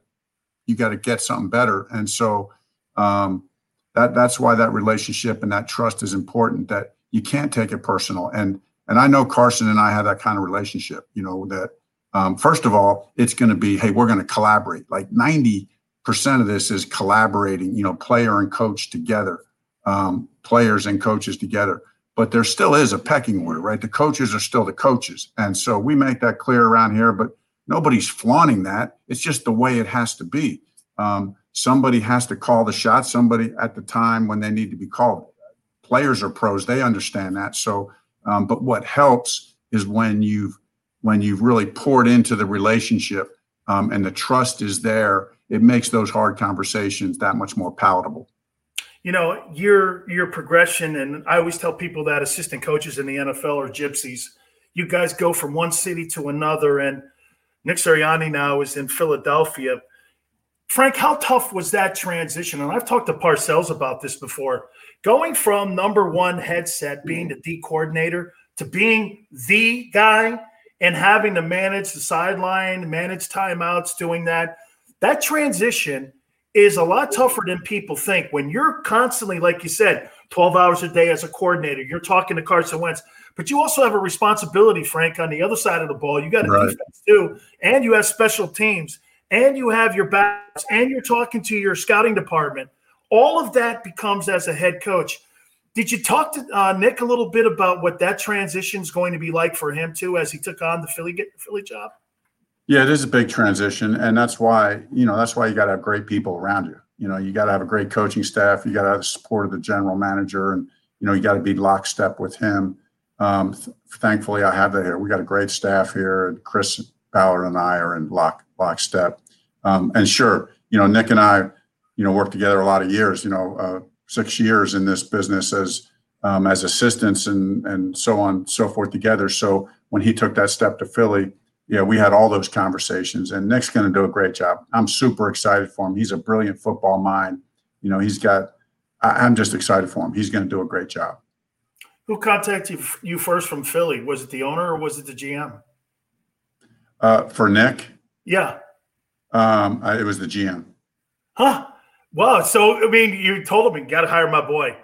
you got to get something better. And so um, that that's why that relationship and that trust is important. That you can't take it personal. And and I know Carson and I have that kind of relationship. You know that um, first of all, it's going to be hey, we're going to collaborate. Like ninety percent of this is collaborating. You know, player and coach together, um, players and coaches together but there still is a pecking order, right? The coaches are still the coaches. And so we make that clear around here, but nobody's flaunting that. It's just the way it has to be. Um, somebody has to call the shot, somebody at the time when they need to be called. Players are pros, they understand that. So, um, but what helps is when you've when you've really poured into the relationship um, and the trust is there, it makes those hard conversations that much more palatable. You know your your progression and i always tell people that assistant coaches in the nfl are gypsies. You guys go from one city to another and nick sirianni now is in philadelphia. Frank how tough was that transition? And i've talked to parcells about this before. Going from number one headset being the d coordinator to being the guy and having to manage the sideline manage timeouts doing that that transition is a lot tougher than people think. When you're constantly, like you said, 12 hours a day as a coordinator, you're talking to Carson Wentz, but you also have a responsibility, Frank, on the other side of the ball. You got a right. defense too, and you have special teams, and you have your backs, and you're talking to your scouting department. All of that becomes as a head coach. Did you talk to uh, Nick a little bit about what that transition is going to be like for him too, as he took on the Philly get, Philly job? Yeah, it is a big transition, and that's why you know that's why you got to have great people around you. You know, you got to have a great coaching staff. You got to have the support of the general manager, and you know you got to be lockstep with him. Um, th- thankfully, I have that here. We got a great staff here, and Chris Ballard and I are in lock lockstep. Um, and sure, you know, Nick and I, you know, worked together a lot of years. You know, uh, six years in this business as um, as assistants and and so on and so forth together. So when he took that step to Philly yeah, we had all those conversations, and Nick's going to do a great job. I'm super excited for him. He's a brilliant football mind. You know, he's got. I, am just excited for him. He's going to do a great job. Who contacted you first from Philly? Was it the owner or was it the GM? Uh, for Nick. Yeah. Um, it was the GM. Huh. Wow. So I mean, you told him you got to hire my boy.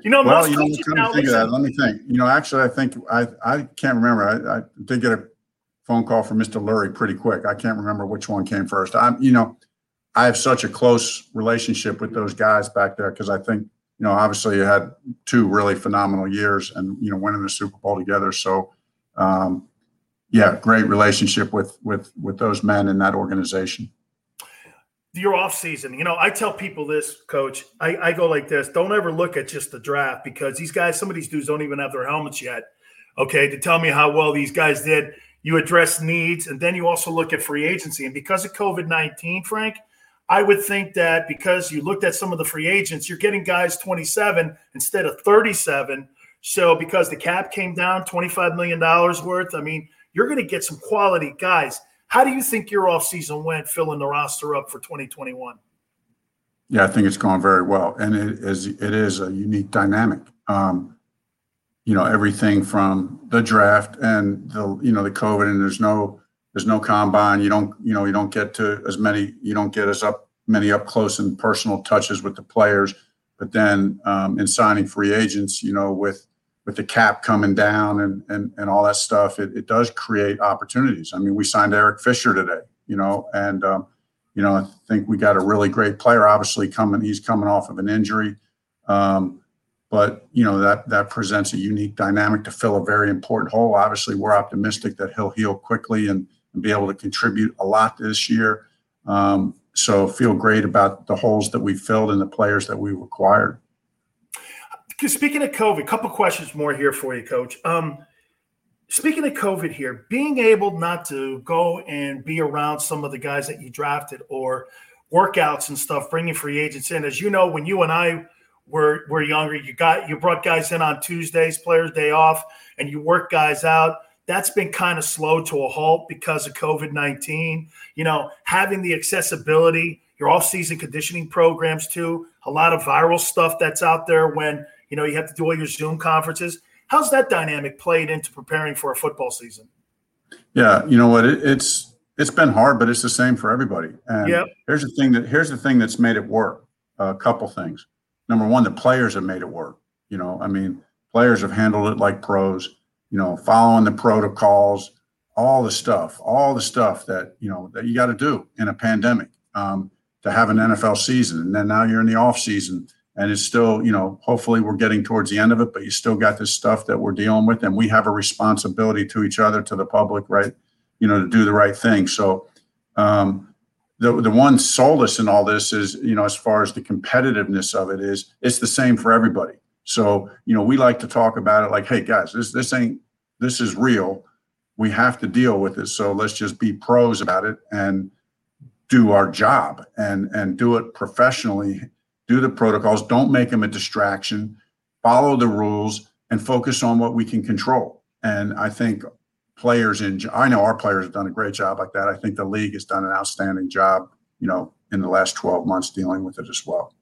You know, well, you know, come to think of that. Let me think. You know, actually, I think I I can't remember. I, I did get a phone call from Mr. Lurie pretty quick. I can't remember which one came first. I'm, you know, I have such a close relationship with those guys back there because I think, you know, obviously you had two really phenomenal years and you know winning the Super Bowl together. So, um, yeah, great relationship with with with those men in that organization. Your off season, you know, I tell people this, Coach. I, I go like this: don't ever look at just the draft because these guys, some of these dudes don't even have their helmets yet. Okay, to tell me how well these guys did you address needs, and then you also look at free agency. And because of COVID 19, Frank, I would think that because you looked at some of the free agents, you're getting guys 27 instead of 37. So because the cap came down $25 million worth, I mean, you're going to get some quality guys. How do you think your offseason went filling the roster up for 2021? Yeah, I think it's going very well. And it is it is a unique dynamic. Um, you know everything from the draft and the you know the COVID and there's no there's no combine. You don't you know you don't get to as many you don't get as up many up close and personal touches with the players. But then um, in signing free agents, you know, with with the cap coming down and and, and all that stuff, it, it does create opportunities. I mean, we signed Eric Fisher today, you know, and um, you know, I think we got a really great player. Obviously, coming he's coming off of an injury, um, but you know that that presents a unique dynamic to fill a very important hole. Obviously, we're optimistic that he'll heal quickly and, and be able to contribute a lot this year. Um, so feel great about the holes that we filled and the players that we acquired. Speaking of COVID, a couple questions more here for you, Coach. Um, speaking of COVID here, being able not to go and be around some of the guys that you drafted or workouts and stuff, bringing free agents in. As you know, when you and I were were younger, you got you brought guys in on Tuesdays, players' day off, and you work guys out. That's been kind of slow to a halt because of COVID nineteen. You know, having the accessibility, your off season conditioning programs too, a lot of viral stuff that's out there when you know, you have to do all your Zoom conferences. How's that dynamic played into preparing for a football season? Yeah, you know what? It, it's it's been hard, but it's the same for everybody. And yep. here's the thing that here's the thing that's made it work. A couple things. Number one, the players have made it work. You know, I mean, players have handled it like pros. You know, following the protocols, all the stuff, all the stuff that you know that you got to do in a pandemic um, to have an NFL season, and then now you're in the off season and it's still you know hopefully we're getting towards the end of it but you still got this stuff that we're dealing with and we have a responsibility to each other to the public right you know to do the right thing. So um, the, the one solace in all this is you know as far as the competitiveness of it is it's the same for everybody. So you know we like to talk about it like hey guys this this ain't this is real. We have to deal with it. So let's just be pros about it and do our job and and do it professionally do the protocols, don't make them a distraction, follow the rules, and focus on what we can control. And I think players in, I know our players have done a great job like that. I think the league has done an outstanding job, you know, in the last 12 months dealing with it as well.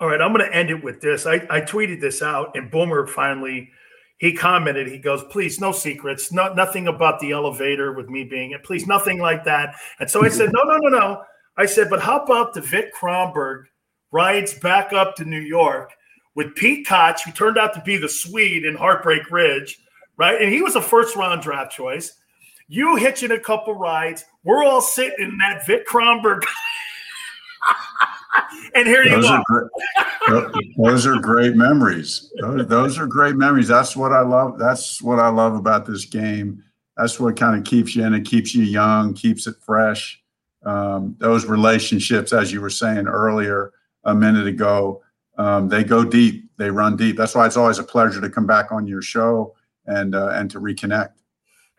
All right, I'm going to end it with this. I, I tweeted this out, and Boomer finally he commented. He goes, "Please, no secrets, no nothing about the elevator with me being it. Please, nothing like that." And so I said, "No, no, no, no." I said, "But how about the Vic Kronberg rides back up to New York with Pete Koch, who turned out to be the Swede in Heartbreak Ridge, right? And he was a first round draft choice. You hitching a couple rides. We're all sitting in that Vic Kronberg. *laughs* and here those you are. Great, those are great memories. Those, those are great memories. That's what I love. That's what I love about this game. That's what kind of keeps you in it, keeps you young, keeps it fresh. Um, those relationships, as you were saying earlier, a minute ago. Um, they go deep, they run deep. That's why it's always a pleasure to come back on your show and uh, and to reconnect.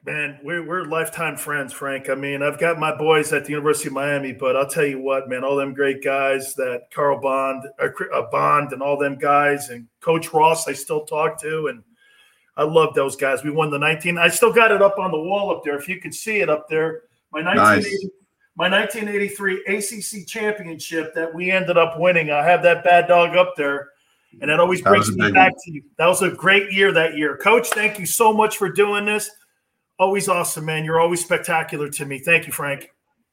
Man, we're, we're lifetime friends, Frank. I mean, I've got my boys at the University of Miami, but I'll tell you what, man, all them great guys that Carl Bond, uh, uh, Bond, and all them guys, and Coach Ross, I still talk to, and I love those guys. We won the 19. I still got it up on the wall up there. If you can see it up there, my 1980, nice my 1983 ACC championship that we ended up winning. I have that bad dog up there, and that always brings me back one. to you. That was a great year that year, Coach. Thank you so much for doing this. Always awesome, man. You're always spectacular to me. Thank you, Frank.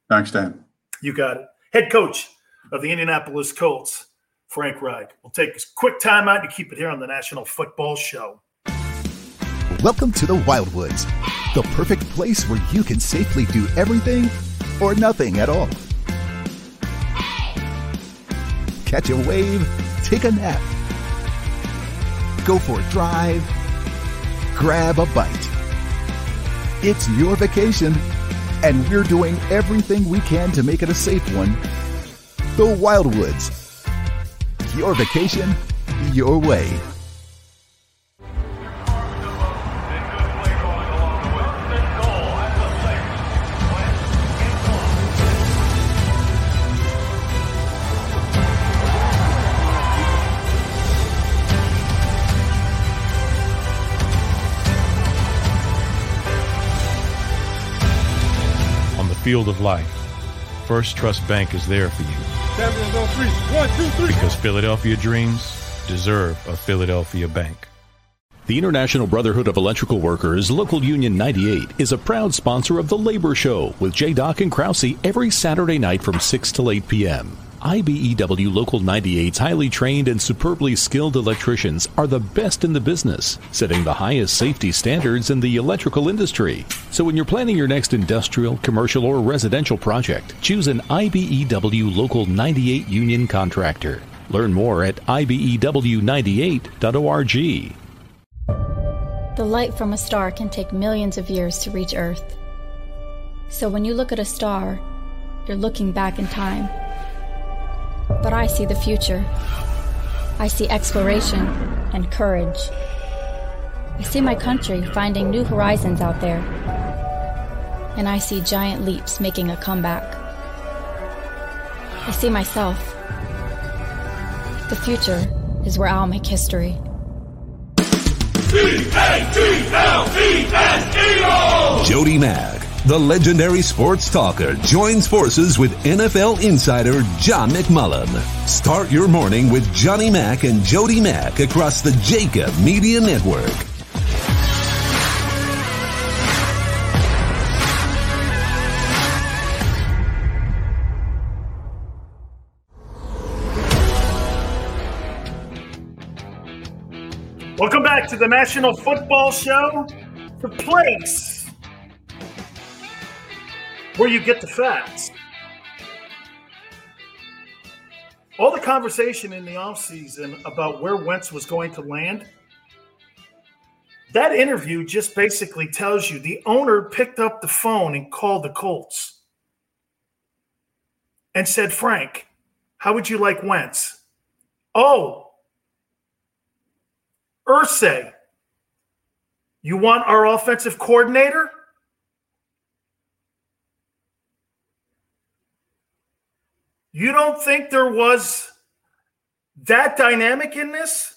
Thanks, Dan. You got it. Head coach of the Indianapolis Colts, Frank Reich. We'll take a quick time out to keep it here on the National Football Show. Welcome to the Wildwoods, the perfect place where you can safely do everything or nothing at all. Catch a wave, take a nap, go for a drive, grab a bite. It's your vacation, and we're doing everything we can to make it a safe one. The Wildwoods. Your vacation, your way. Field of life, First Trust Bank is there for you. One, two, three. Because Philadelphia dreams deserve a Philadelphia bank. The International Brotherhood of Electrical Workers, Local Union 98, is a proud sponsor of The Labor Show with J. Doc and Krause every Saturday night from 6 to 8 p.m. IBEW Local 98's highly trained and superbly skilled electricians are the best in the business, setting the highest safety standards in the electrical industry. So when you're planning your next industrial, commercial, or residential project, choose an IBEW Local 98 union contractor. Learn more at IBEW98.org. The light from a star can take millions of years to reach Earth. So when you look at a star, you're looking back in time. But I see the future. I see exploration and courage. I see my country finding new horizons out there. And I see giant leaps making a comeback. I see myself. The future is where I'll make history. Jody Mack, the legendary sports talker, joins forces with NFL insider John McMullen. Start your morning with Johnny Mack and Jody Mack across the JAKIB Media Network. Welcome back to the National Football Show, the place where you get the facts. All the conversation in the offseason about where Wentz was going to land, that interview just basically tells you the owner picked up the phone and called the Colts and said, Frank, how would you like Wentz? Oh, Irsay, you want our offensive coordinator? You don't think there was that dynamic in this?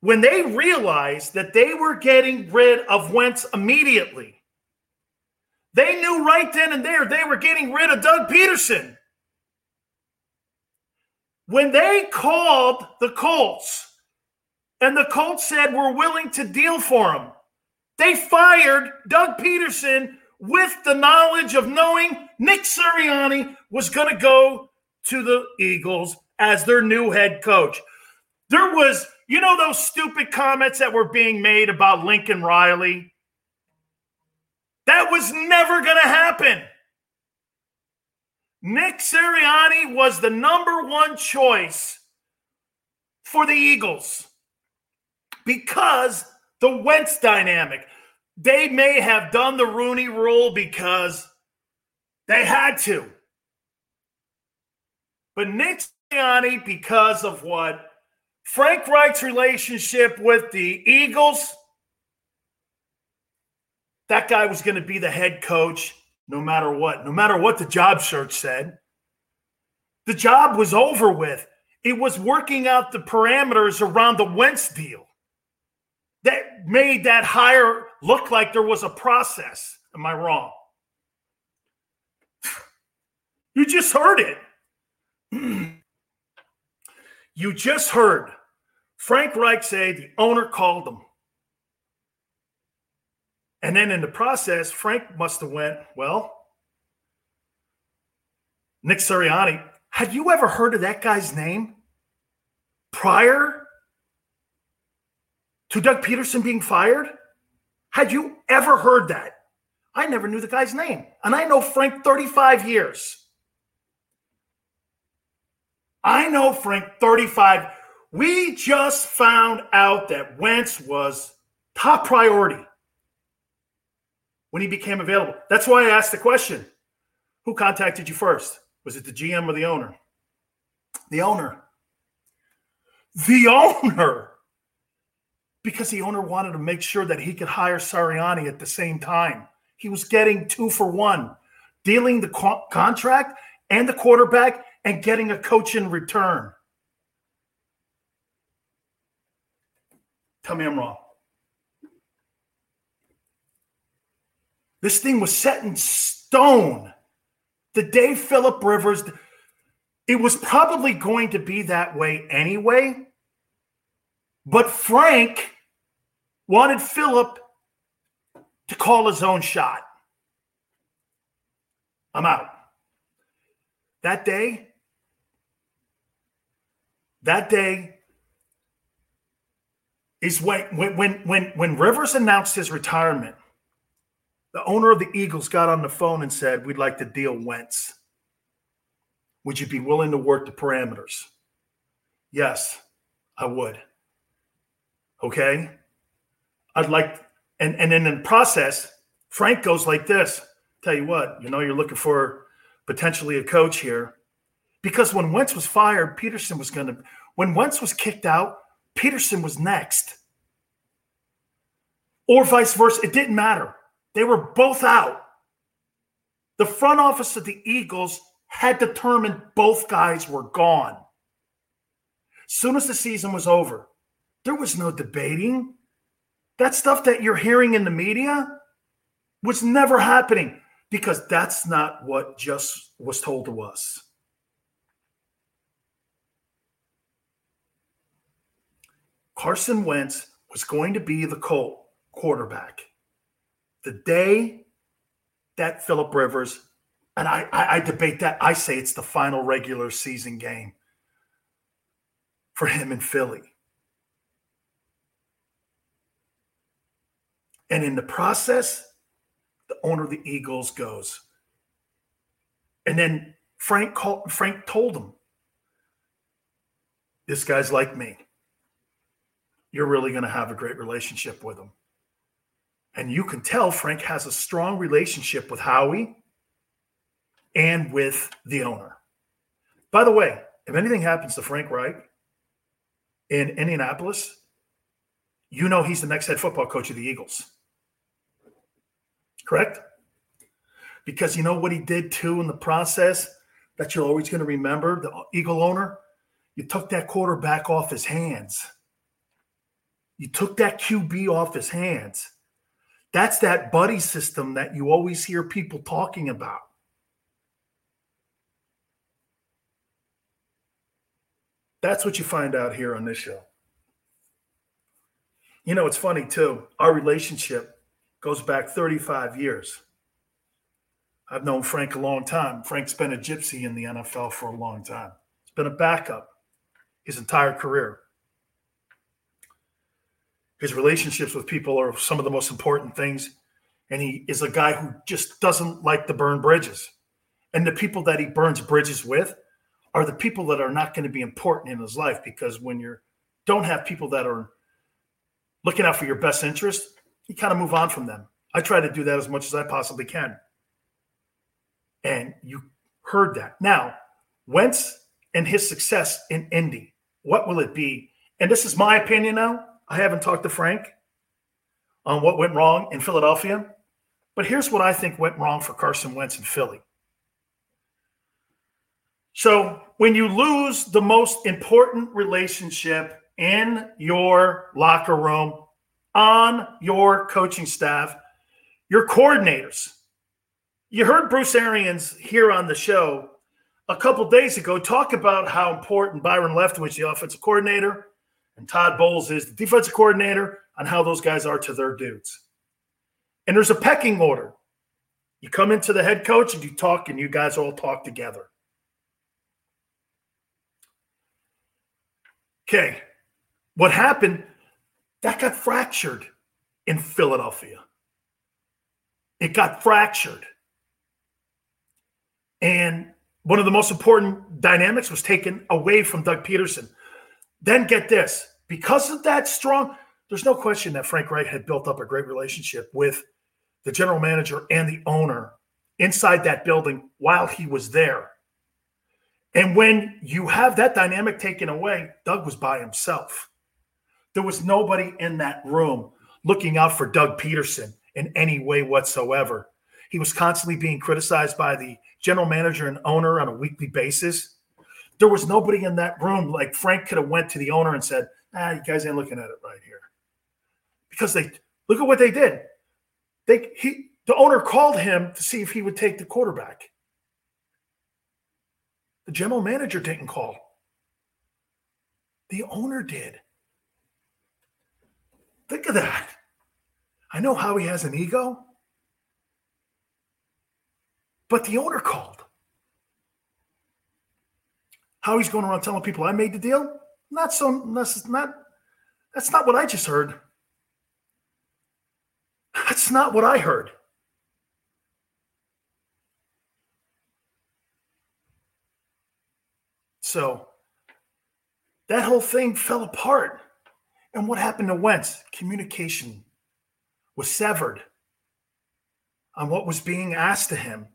When they realized that they were getting rid of Wentz immediately, they knew right then and there they were getting rid of Doug Pederson. When they called the Colts and the Colts said, We're willing to deal for him, they fired Doug Pederson with the knowledge of knowing Nick Sirianni was going to go to the Eagles as their new head coach. There was, you know, those stupid comments that were being made about Lincoln Riley? That was never going to happen. Nick Sirianni was the number one choice for the Eagles because the Wentz dynamic. They may have done the Rooney rule because they had to. But Nick Sirianni, because of what Frank Reich's relationship with the Eagles, that guy was going to be the head coach no matter what, no matter what the job search said. The job was over with. It was working out the parameters around the Wentz deal that made that hire look like there was a process. Am I wrong? *sighs* You just heard it. *clears throat* you just heard Frank Reich say the owner called him. And then in the process, Frank must have went, well, Nick Sirianni, had you ever heard of that guy's name prior to Doug Pederson being fired? Had you ever heard that? I never knew the guy's name. And I know Frank 35 years. I know Frank 35. We just found out that Wentz was top priority when he became available. That's why I asked the question Who contacted you first? Was it the GM or the owner? The owner. The *laughs* owner. Because the owner wanted to make sure that he could hire Sirianni at the same time. He was getting two for one, dealing the co- contract and the quarterback and getting a coach in return. Tell me I'm wrong. This thing was set in stone. The day Philip Rivers, it was probably going to be that way anyway. But Frank wanted Philip to call his own shot. I'm out. that day, that day is when when when when, Rivers announced his retirement. The owner of the Eagles got on the phone and said, "We'd like to deal Wentz. Would you be willing to work the parameters?" Yes, I would. Okay. I'd like, and and then in the process, Frank goes like this. Tell you what, you know, you're looking for potentially a coach here, because when Wentz was fired, Pederson was going to. When Wentz was kicked out, Pederson was next, or vice versa. It didn't matter. They were both out. The front office of the Eagles had determined both guys were gone. Soon as the season was over, there was no debating. That stuff that you're hearing in the media was never happening because that's not what just was told to us. Carson Wentz was going to be the Colt quarterback. The day that Philip Rivers, and I, I, I, debate that, I say it's the final regular season game for him in Philly. And in the process, the owner of the Eagles goes. And then Frank called, Frank told him, This guy's like me. You're really going to have a great relationship with him. And you can tell Frank has a strong relationship with Howie and with the owner. By the way, if anything happens to Frank Reich in Indianapolis, you know he's the next head football coach of the Eagles. Correct? Because you know what he did too in the process that you're always going to remember, the Eagle owner? You took that quarterback off his hands. You took that QB off his hands. That's that buddy system that you always hear people talking about. That's what you find out here on this show. You know, it's funny too. Our relationship goes back 35 years. I've known Frank a long time. Frank's been a gypsy in the NFL for a long time. He's been a backup his entire career. His relationships with people are some of the most important things. And he is a guy who just doesn't like to burn bridges. And the people that he burns bridges with are the people that are not going to be important in his life because when you don't have people that are looking out for your best interest, you kind of move on from them. I try to do that as much as I possibly can. And you heard that. Now, Wentz and his success in Indy, what will it be? And this is my opinion now. I haven't talked to Frank on what went wrong in Philadelphia, but here's what I think went wrong for Carson Wentz in Philly. So, when you lose the most important relationship in your locker room, on your coaching staff, your coordinators. You heard Bruce Arians here on the show a couple days ago talk about how important Byron Leftwich, the offensive coordinator, and Todd Bowles is the defensive coordinator, on how those guys are to their dudes. And there's a pecking order. You come into the head coach and you talk, and you guys all talk together. Okay. What happened that got fractured in Philadelphia. It got fractured. And one of the most important dynamics was taken away from Doug Pederson. Then get this because of that strong, there's no question that Frank Reich had built up a great relationship with the general manager and the owner inside that building while he was there. And when you have that dynamic taken away, Doug was by himself. There was nobody in that room looking out for Doug Pederson in any way whatsoever. He was constantly being criticized by the general manager and owner on a weekly basis. There was nobody in that room like Frank could have went to the owner and said, "Ah, you guys ain't looking at it right here," because they look at what they did. They he the owner called him to see if he would take the quarterback. The general manager didn't call. The owner did. Think of that. I know how he has an ego, but the owner called. How he's going around telling people I made the deal? Not so. That's not. That's not what I just heard. That's not what I heard. So that whole thing fell apart. And what happened to Wentz? Communication was severed on what was being asked of him,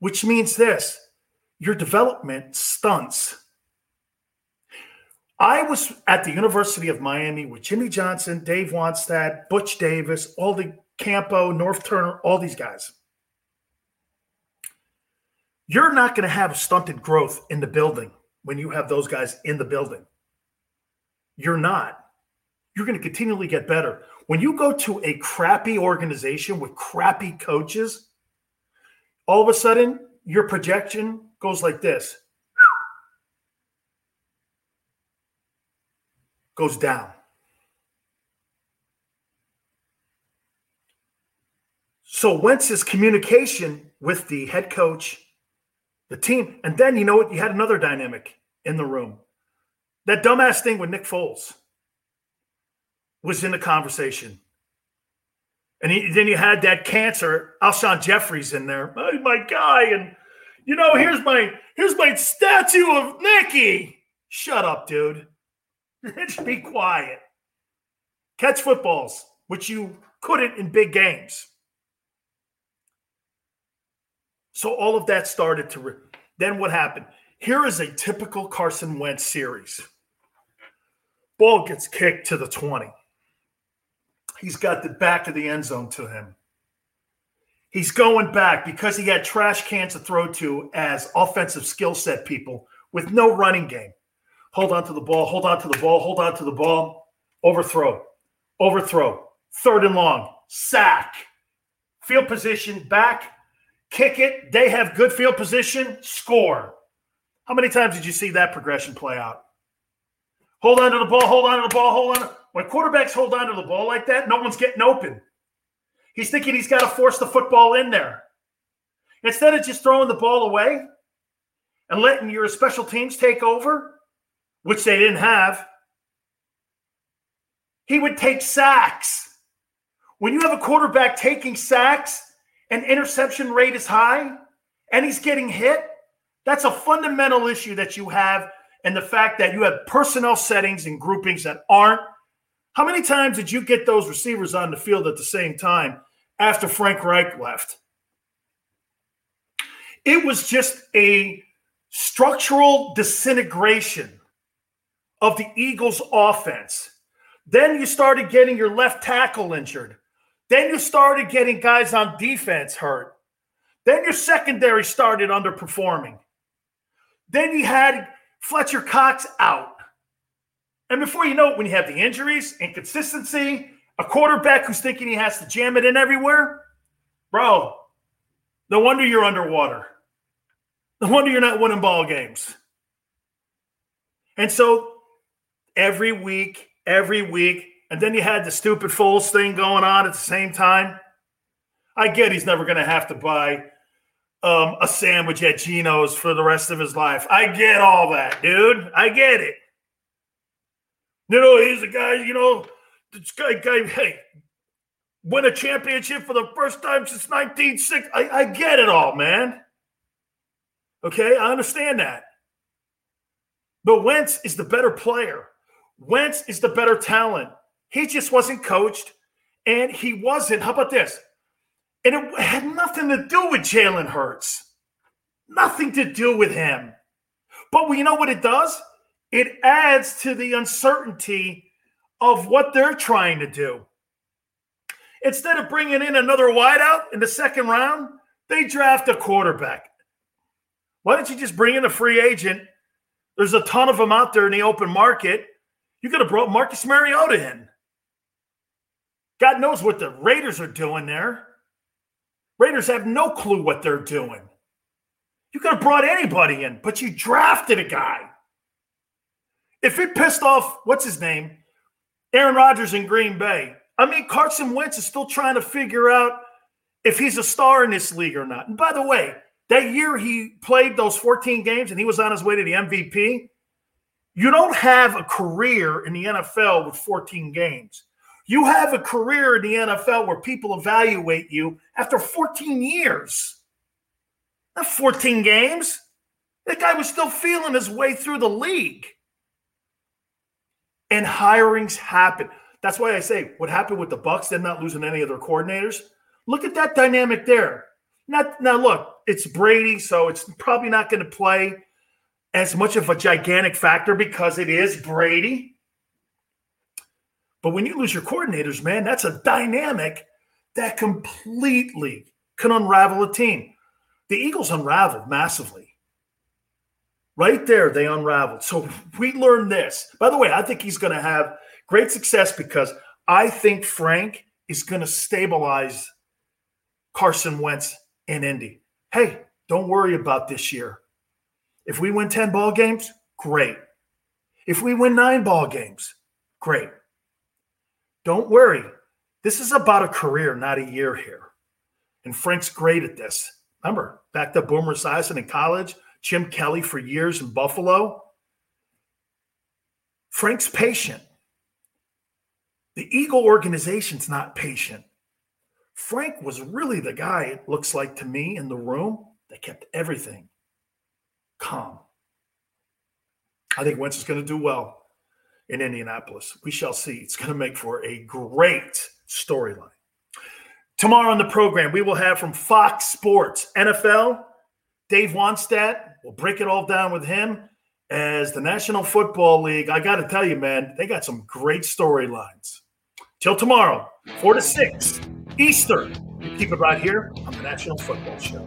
which means this your development stunts. I was at the University of Miami with Jimmy Johnson, Dave Wannstedt, Butch Davis, all the Campo, Norv Turner, all these guys. You're not going to have stunted growth in the building when you have those guys in the building. You're not. You're going to continually get better. When you go to a crappy organization with crappy coaches, all of a sudden your projection goes like this goes down. So Wentz's communication with the head coach, the team, and then you know what? You had another dynamic in the room. That dumbass thing with Nick Foles was in the conversation. And he, then you had that cancer, Alshon Jeffries in there. Oh, my guy. And you know, here's my here's my statue of Nicky. Shut up, dude. Just *laughs* be quiet. Catch footballs, which you couldn't in big games. So all of that started to. Re- then what happened? Here is a typical Carson Wentz series. Ball gets kicked to the 20. He's got the back of the end zone to him. He's going back because he had trash cans to throw to as offensive skill set people with no running game. Hold on to the ball, hold on to the ball, hold on to the ball. Overthrow, overthrow, third and long, sack, field position, back, kick it. They have good field position, score. How many times did you see that progression play out? Hold on to the ball, hold on to the ball, hold on. When quarterbacks hold on to the ball like that, no one's getting open. He's thinking he's got to force the football in there. Instead of just throwing the ball away and letting your special teams take over, which they didn't have, he would take sacks. When you have a quarterback taking sacks and interception rate is high and he's getting hit, that's a fundamental issue that you have. And the fact that you have personnel settings and groupings that aren't how many times did you get those receivers on the field at the same time after Frank Reich left? It was just a structural disintegration of the Eagles' offense. Then you started getting your left tackle injured. Then you started getting guys on defense hurt. Then your secondary started underperforming. Then you had Fletcher Cox out. And before you know it, when you have the injuries, inconsistency, a quarterback who's thinking he has to jam it in everywhere, bro, no wonder you're underwater. No wonder you're not winning ball games. And so every week, every week, and then you had the stupid Foles thing going on at the same time. I get he's never going to have to buy um, a sandwich at Geno's for the rest of his life. I get all that, dude. I get it. You know, he's a guy, you know, this guy, guy, hey, win a championship for the first time since 1960. I, I get it all, man. Okay, I understand that. But Wentz is the better player. Wentz is the better talent. He just wasn't coached, and he wasn't. How about this? And it had nothing to do with Jalen Hurts. Nothing to do with him. But you know what it does? It adds to the uncertainty of what they're trying to do. Instead of bringing in another wideout in the second round, they draft a quarterback. Why don't you just bring in a free agent? There's a ton of them out there in the open market. You could have brought Marcus Mariota in. God knows what the Raiders are doing there. Raiders have no clue what they're doing. You could have brought anybody in, but you drafted a guy. If it pissed off, what's his name? Aaron Rodgers in Green Bay. I mean, Carson Wentz is still trying to figure out if he's a star in this league or not. And by the way, That year he played those 14 games and he was on his way to the MVP. You don't have a career in the NFL with 14 games. You have a career in the NFL where people evaluate you after 14 years. Not 14 games. That guy was still feeling his way through the league. And hirings happen. That's why I say what happened with the Bucs, them not losing any of their coordinators. Look at that dynamic there. Not now look, it's Brady, so it's probably not going to play as much of a gigantic factor because it is Brady. But when you lose your coordinators, man, that's a dynamic that completely can unravel a team. The Eagles unraveled massively. Right there, they unraveled. So we learned this. By the way, I think he's going to have great success because I think Frank is going to stabilize Carson Wentz in Indy. Hey, don't worry about this year. If we win 10 ball games, great. If we win nine ball games, great. Don't worry. This is about a career, not a year here. And Frank's great at this. Remember, back to Boomer Esiason in college, Jim Kelly for years in Buffalo. Frank's patient. The Eagle organization's not patient. Frank was really the guy, it looks like to me, in the room that kept everything calm. I think Wentz is going to do well in Indianapolis. We shall see. It's going to make for a great storyline. Tomorrow on the program, we will have from Fox Sports NFL, Dave Wannstedt. We'll break it all down with him as the National Football League. I got to tell you, man, they got some great storylines. Till tomorrow, 4 to 6 Eastern. keep it right here on the National Football Show.